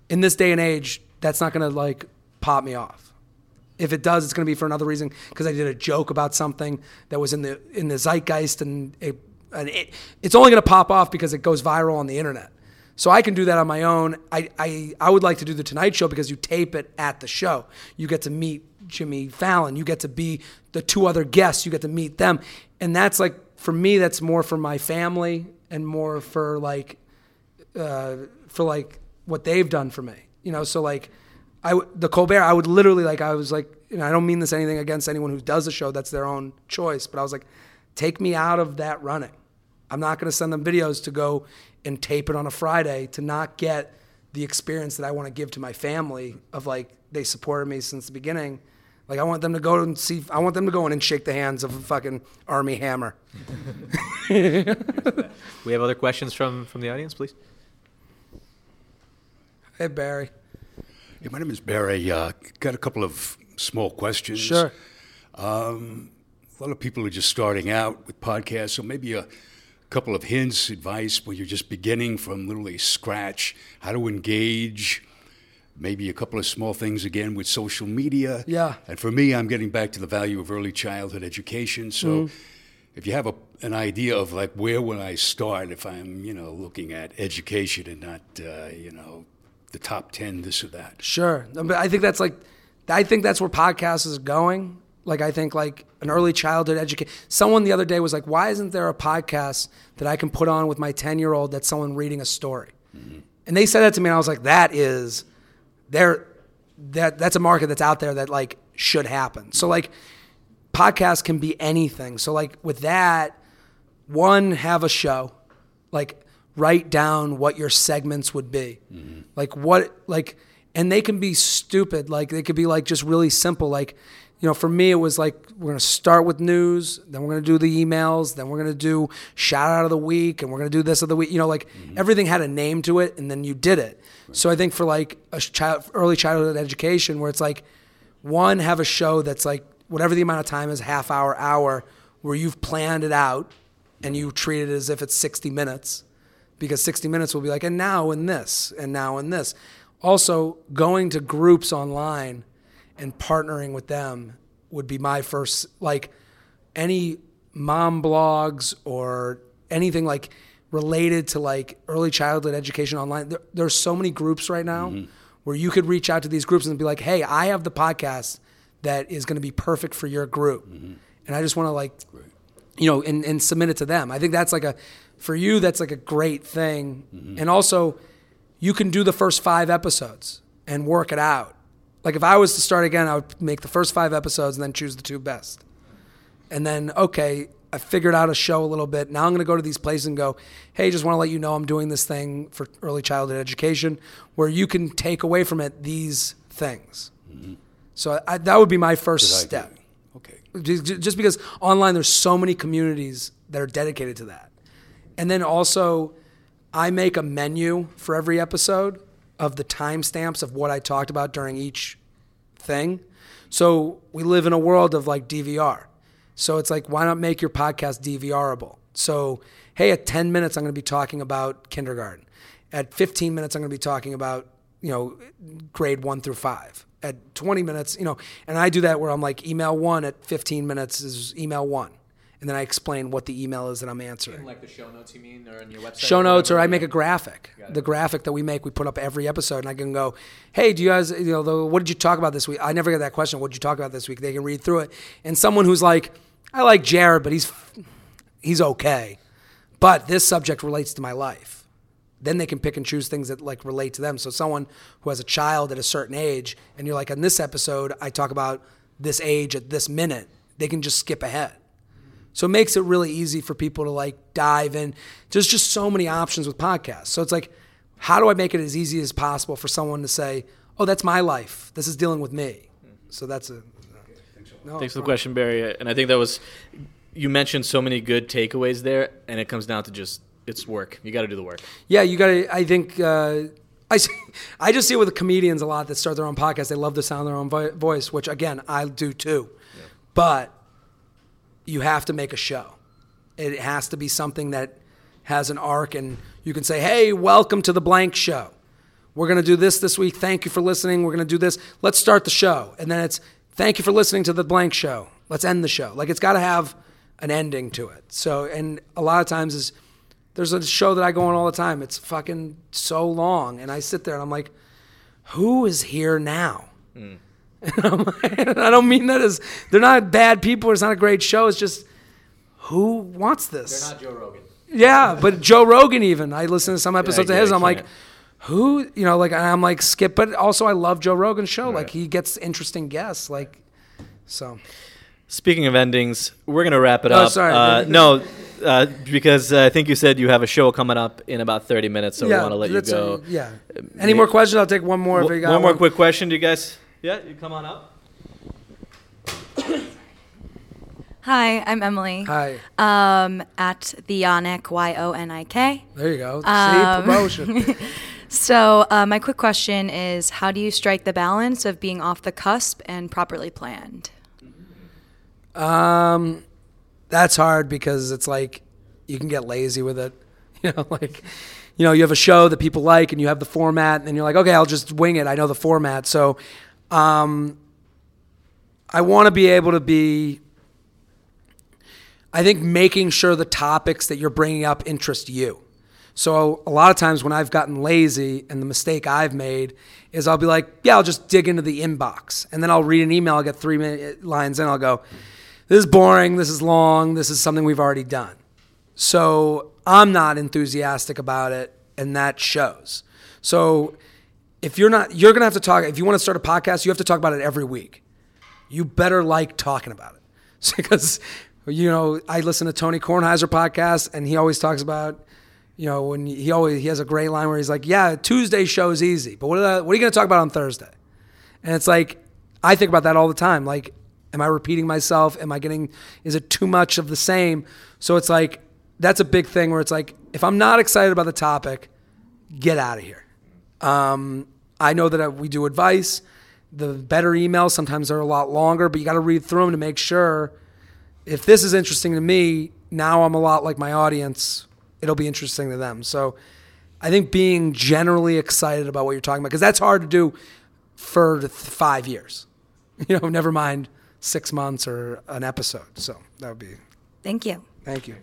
S1: in this day and age, that's not gonna like pop me off. If it does, it's to be for another reason because I did a joke about something that was in the in the zeitgeist, and it, and it it's only to pop off because it goes viral on the internet. So I can do that on my own. I, I I would like to do the Tonight Show because you tape it at the show. You get to meet Jimmy Fallon. You get to be the two other guests. You get to meet them, and that's like for me. That's more for my family and more for like uh, for like what they've done for me. You know, so like I w- the Colbert, I would literally like I was like, you know, I don't mean this anything against anyone who does the show. That's their own choice. But I was like, take me out of that running. I'm not going to send them videos to go and tape it on a Friday to not get the experience that I want to give to my family of like they supported me since the beginning. Like I want them to go and see. I want them to go in and shake the hands of a fucking Armie Hammer.
S3: We have other questions from from the audience, please.
S1: Hey Barry.
S6: Hey, my name is Barry. Uh, got a couple of small questions.
S1: Sure.
S6: A lot of people are just starting out with podcasts, so maybe a couple of hints, advice when you're just beginning from literally scratch, how to engage, maybe a couple of small things again with social media.
S1: Yeah.
S6: And for me, I'm getting back to the value of early childhood education. So
S1: Mm-hmm.
S6: if you have a, an idea of like where would I start if I'm, you know, looking at education and not, uh, you know, the top 10, this or that.
S1: Sure, but I think that's like, I think that's where podcasts is going. Like I think like an early childhood education. Someone the other day was like, "Why isn't there a podcast that I can put on with my ten year old that's someone reading a story?" And they said that to me, and I was like, "That is, there, that that's a market that's out there that like should happen." So like, podcasts can be anything. So like with that, one have a show, like write down what your segments would be, mm-hmm. like what like, and they can be stupid. Like they could be like just really simple. Like, you know, for me it was like we're gonna start with news, then we're gonna do the emails, then we're gonna do shout out of the week, and we're gonna do this of the week. You know, like mm-hmm. everything had a name to it, and then you did it. So I think for like a child, early childhood education, where it's like one have a show that's like whatever the amount of time is half hour hour where you've planned it out and you treat it as if it's 60 minutes because 60 minutes will be like and now in this and now in this also going to groups online and partnering with them would be my first like any mom blogs or anything like related to like early childhood education online. There, there's so many groups right now mm-hmm. where you could reach out to these groups and be like hey i have the podcast that is going to be perfect for your group. Mm-hmm. And i just want to like you know and, and submit it to them. I think that's like a for you that's like a great thing. Mm-hmm. And also you can do the first five episodes and work it out like if i was to start again i would make the first five episodes and then choose the two best. And then okay i figured out a show a little bit. Now i'm going to go to these places and go hey just want to let you know i'm doing this thing for early childhood education where you can take away from it these things. Mm-hmm. So I, that would be my first step.
S6: Okay.
S1: just, just because online there's so many communities that are dedicated to that. And then also i make a menu for every episode of the timestamps of what i talked about during each thing. So we live in a world of like dvr so it's like why not make your podcast dvrable so hey at 10 minutes i'm going to be talking about kindergarten. At 15 minutes i'm going to be talking about you know grade 1 through 5 at 20 minutes you know and i do that where i'm like email 1 at 15 minutes is email 1 and then i explain what the email is that i'm answering
S3: Like the show notes, you mean, or on your website?
S1: show notes or? I make a graphic. The graphic that we make, we put up every episode, and I can go, "Hey, do you guys, you know, the, what did you talk about this week?" I never get that question. What did you talk about this week? They can read through it, and someone who's like, "I like Jared, but he's he's okay, but this subject relates to my life." Then they can pick and choose things that like relate to them. So someone who has a child at a certain age, and you're like, "In this episode, I talk about this age at this minute," they can just skip ahead. So it makes it really easy for people to like dive in. There's just so many options with podcasts. So it's like, how do I make it as easy as possible for someone to say, "Oh, that's my life. This is dealing with me." So that's a. No,
S2: Thanks for the question, Barry. And I think that was you mentioned so many good takeaways there, and it comes down to just it's work. You got to do the work.
S1: Yeah, you got to. I think uh, I see, I just see it with the comedians a lot that start their own podcast. They love the sound of their own vo- voice, which again I do too. But you have to make a show. It has to be something that has an arc, and you can say, "Hey, welcome to the blank show. We're going to do this this week. Thank you for listening. We're going to do this. Let's start the show." And then it's, "Thank you for listening to the blank show. Let's end the show." Like it's got to have an ending to it. So, and a lot of times is there's a show that I go on all the time. It's fucking so long, and I sit there and I'm like, "Who is here now?" And I don't mean that as they're not bad people. It's not a great show. It's just who wants this?
S3: They're not Joe Rogan.
S1: Yeah, but Joe Rogan even. I listen to some episodes
S2: I
S1: of his. I'm like, who? You know, like I'm like skip. But also, I love Joe Rogan's show. Like he gets interesting guests. Like, so
S2: Speaking of endings, we're gonna wrap it
S1: Oh,
S2: up.
S1: sorry.
S2: Uh, no, uh, because uh, I think you said you have a show coming up in about 30 minutes, so
S1: yeah,
S2: we want to let you go.
S1: uh, yeah. Any more questions? I'll take one more. if you got
S2: one more quick question, do you guys? Yeah, you come on up.
S7: Hi, I'm Emily.
S1: Hi.
S7: Um, at the Yonik, Y O N I K.
S1: There you go.
S7: Um,
S1: See promotion.
S7: So, uh, my quick question is how do you strike the balance of being off the cusp and properly planned?
S1: Um, that's hard because it's like you can get lazy with it. You know, like you know, you have a show that people like and you have the format, and then you're like, okay, I'll just wing it. I know the format, so um, I want to be able to be. I think making sure the topics that you're bringing up interest you. So a lot of times when I've gotten lazy and the mistake I've made is I'll be like, yeah, I'll just dig into the inbox and then I'll read an email. I'll get three minute lines and I'll go, this is boring. This is long. This is something we've already done. So I'm not enthusiastic about it, and that shows. So if you're not, you're gonna have to talk. If you want to start a podcast, you have to talk about it every week. You better like talking about it because you know I listen to Tony Kornheiser podcast, and he always talks about. You know, when he always he has a great line where he's like, "Yeah, Tuesday show is easy, but what are, the, what are you going to talk about on Thursday?" And it's like, I think about that all the time. Like, am I repeating myself? Am I getting, is it too much of the same? So it's like, that's a big thing where it's like, if I'm not excited about the topic, get out of here. Um, I know that we do advice. The better emails sometimes are a lot longer, but you got to read through them to make sure if this is interesting to me, now I'm a lot like my audience, it'll be interesting to them. So I think being generally excited about what you're talking about, because that's hard to do for th- five years. You know, never mind six months or an episode. So that would be.
S7: Thank you.
S1: Thank you.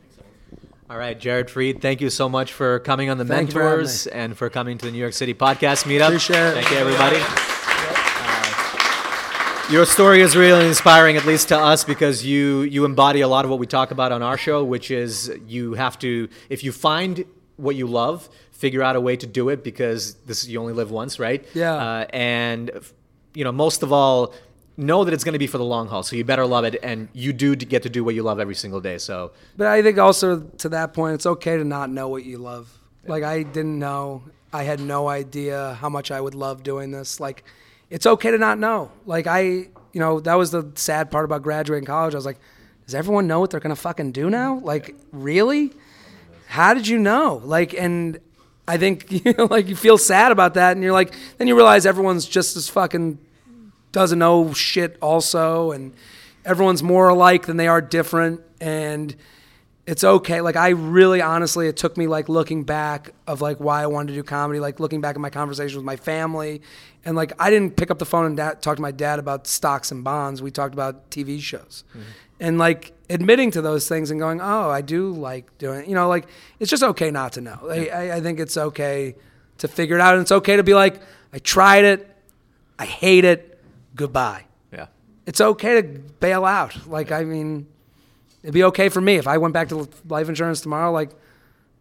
S3: All right, Jared Freid, thank you so much for coming on the
S1: Thank you for
S3: Mentors and for coming to the New York City podcast meetup.
S1: Appreciate it.
S3: Thank you, everybody. Uh, your story is really inspiring, at least to us, because you you embody a lot of what we talk about on our show, which is you have to if you find what you love, figure out a way to do it because this you only live once, right?
S1: Yeah.
S3: Uh, and you know, most of all, know that it's going to be for the long haul. So you better love it, and you do get to do what you love every single day. So
S1: But I think also to that point, it's okay to not know what you love. Like I didn't know. I had no idea how much I would love doing this. Like it's okay to not know. Like I, you know, that was the sad part about graduating college. I was like, does everyone know what they're gonna fucking do now? Like really? How did you know? Like and I think you know, like you feel sad about that, and you're like, then you realize everyone's just as fucking doesn't know shit also and everyone's more alike than they are different and it's okay. Like i really honestly it took me like looking back of like why i wanted to do comedy like looking back at my conversation with my family and like i didn't pick up the phone and da- talk to my dad about stocks and bonds. We talked about tv shows. Mm-hmm. And like admitting to those things and going oh i do like doing it. You know like it's just okay not to know. I, I, I think it's okay to figure it out and it's okay to be like i tried it. I hate it goodbye
S3: yeah.
S1: it's okay to bail out. Like, I mean, it'd be okay for me if I went back to life insurance tomorrow. Like,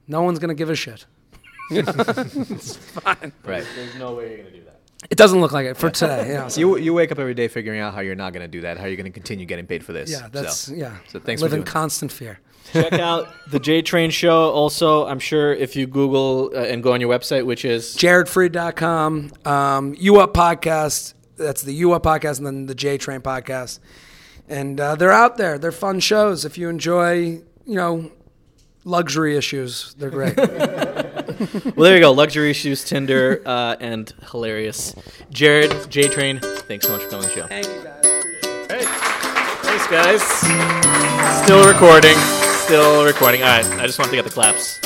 S1: no one's gonna give a shit. it's fine.
S3: Right.
S2: There's no way you're gonna do that.
S1: It doesn't look like it for today. You know, so-
S3: You you wake up every day figuring out how you're not going to do that, how you're going to continue getting paid for this.
S1: yeah, that's
S3: So-
S1: yeah.
S3: So thanks for
S1: Live in
S3: doing that.
S1: constant fear.
S2: Check out the J Train Show. Also, I'm sure if you Google uh, and go on your website, which is
S1: JaredFreid.com, um, U Up podcast. That's the U Up podcast, and then the J Train podcast. And uh, they're out there. They're fun shows. If you enjoy, you know, luxury issues, they're great.
S2: well, there you go. Luxury issues, Tinder, uh, and hilarious. Jared J Train, thanks so much for coming on the show.
S1: Thank you guys.
S2: Hey, thanks guys. Still recording. Still recording. All right, I just want to get the claps.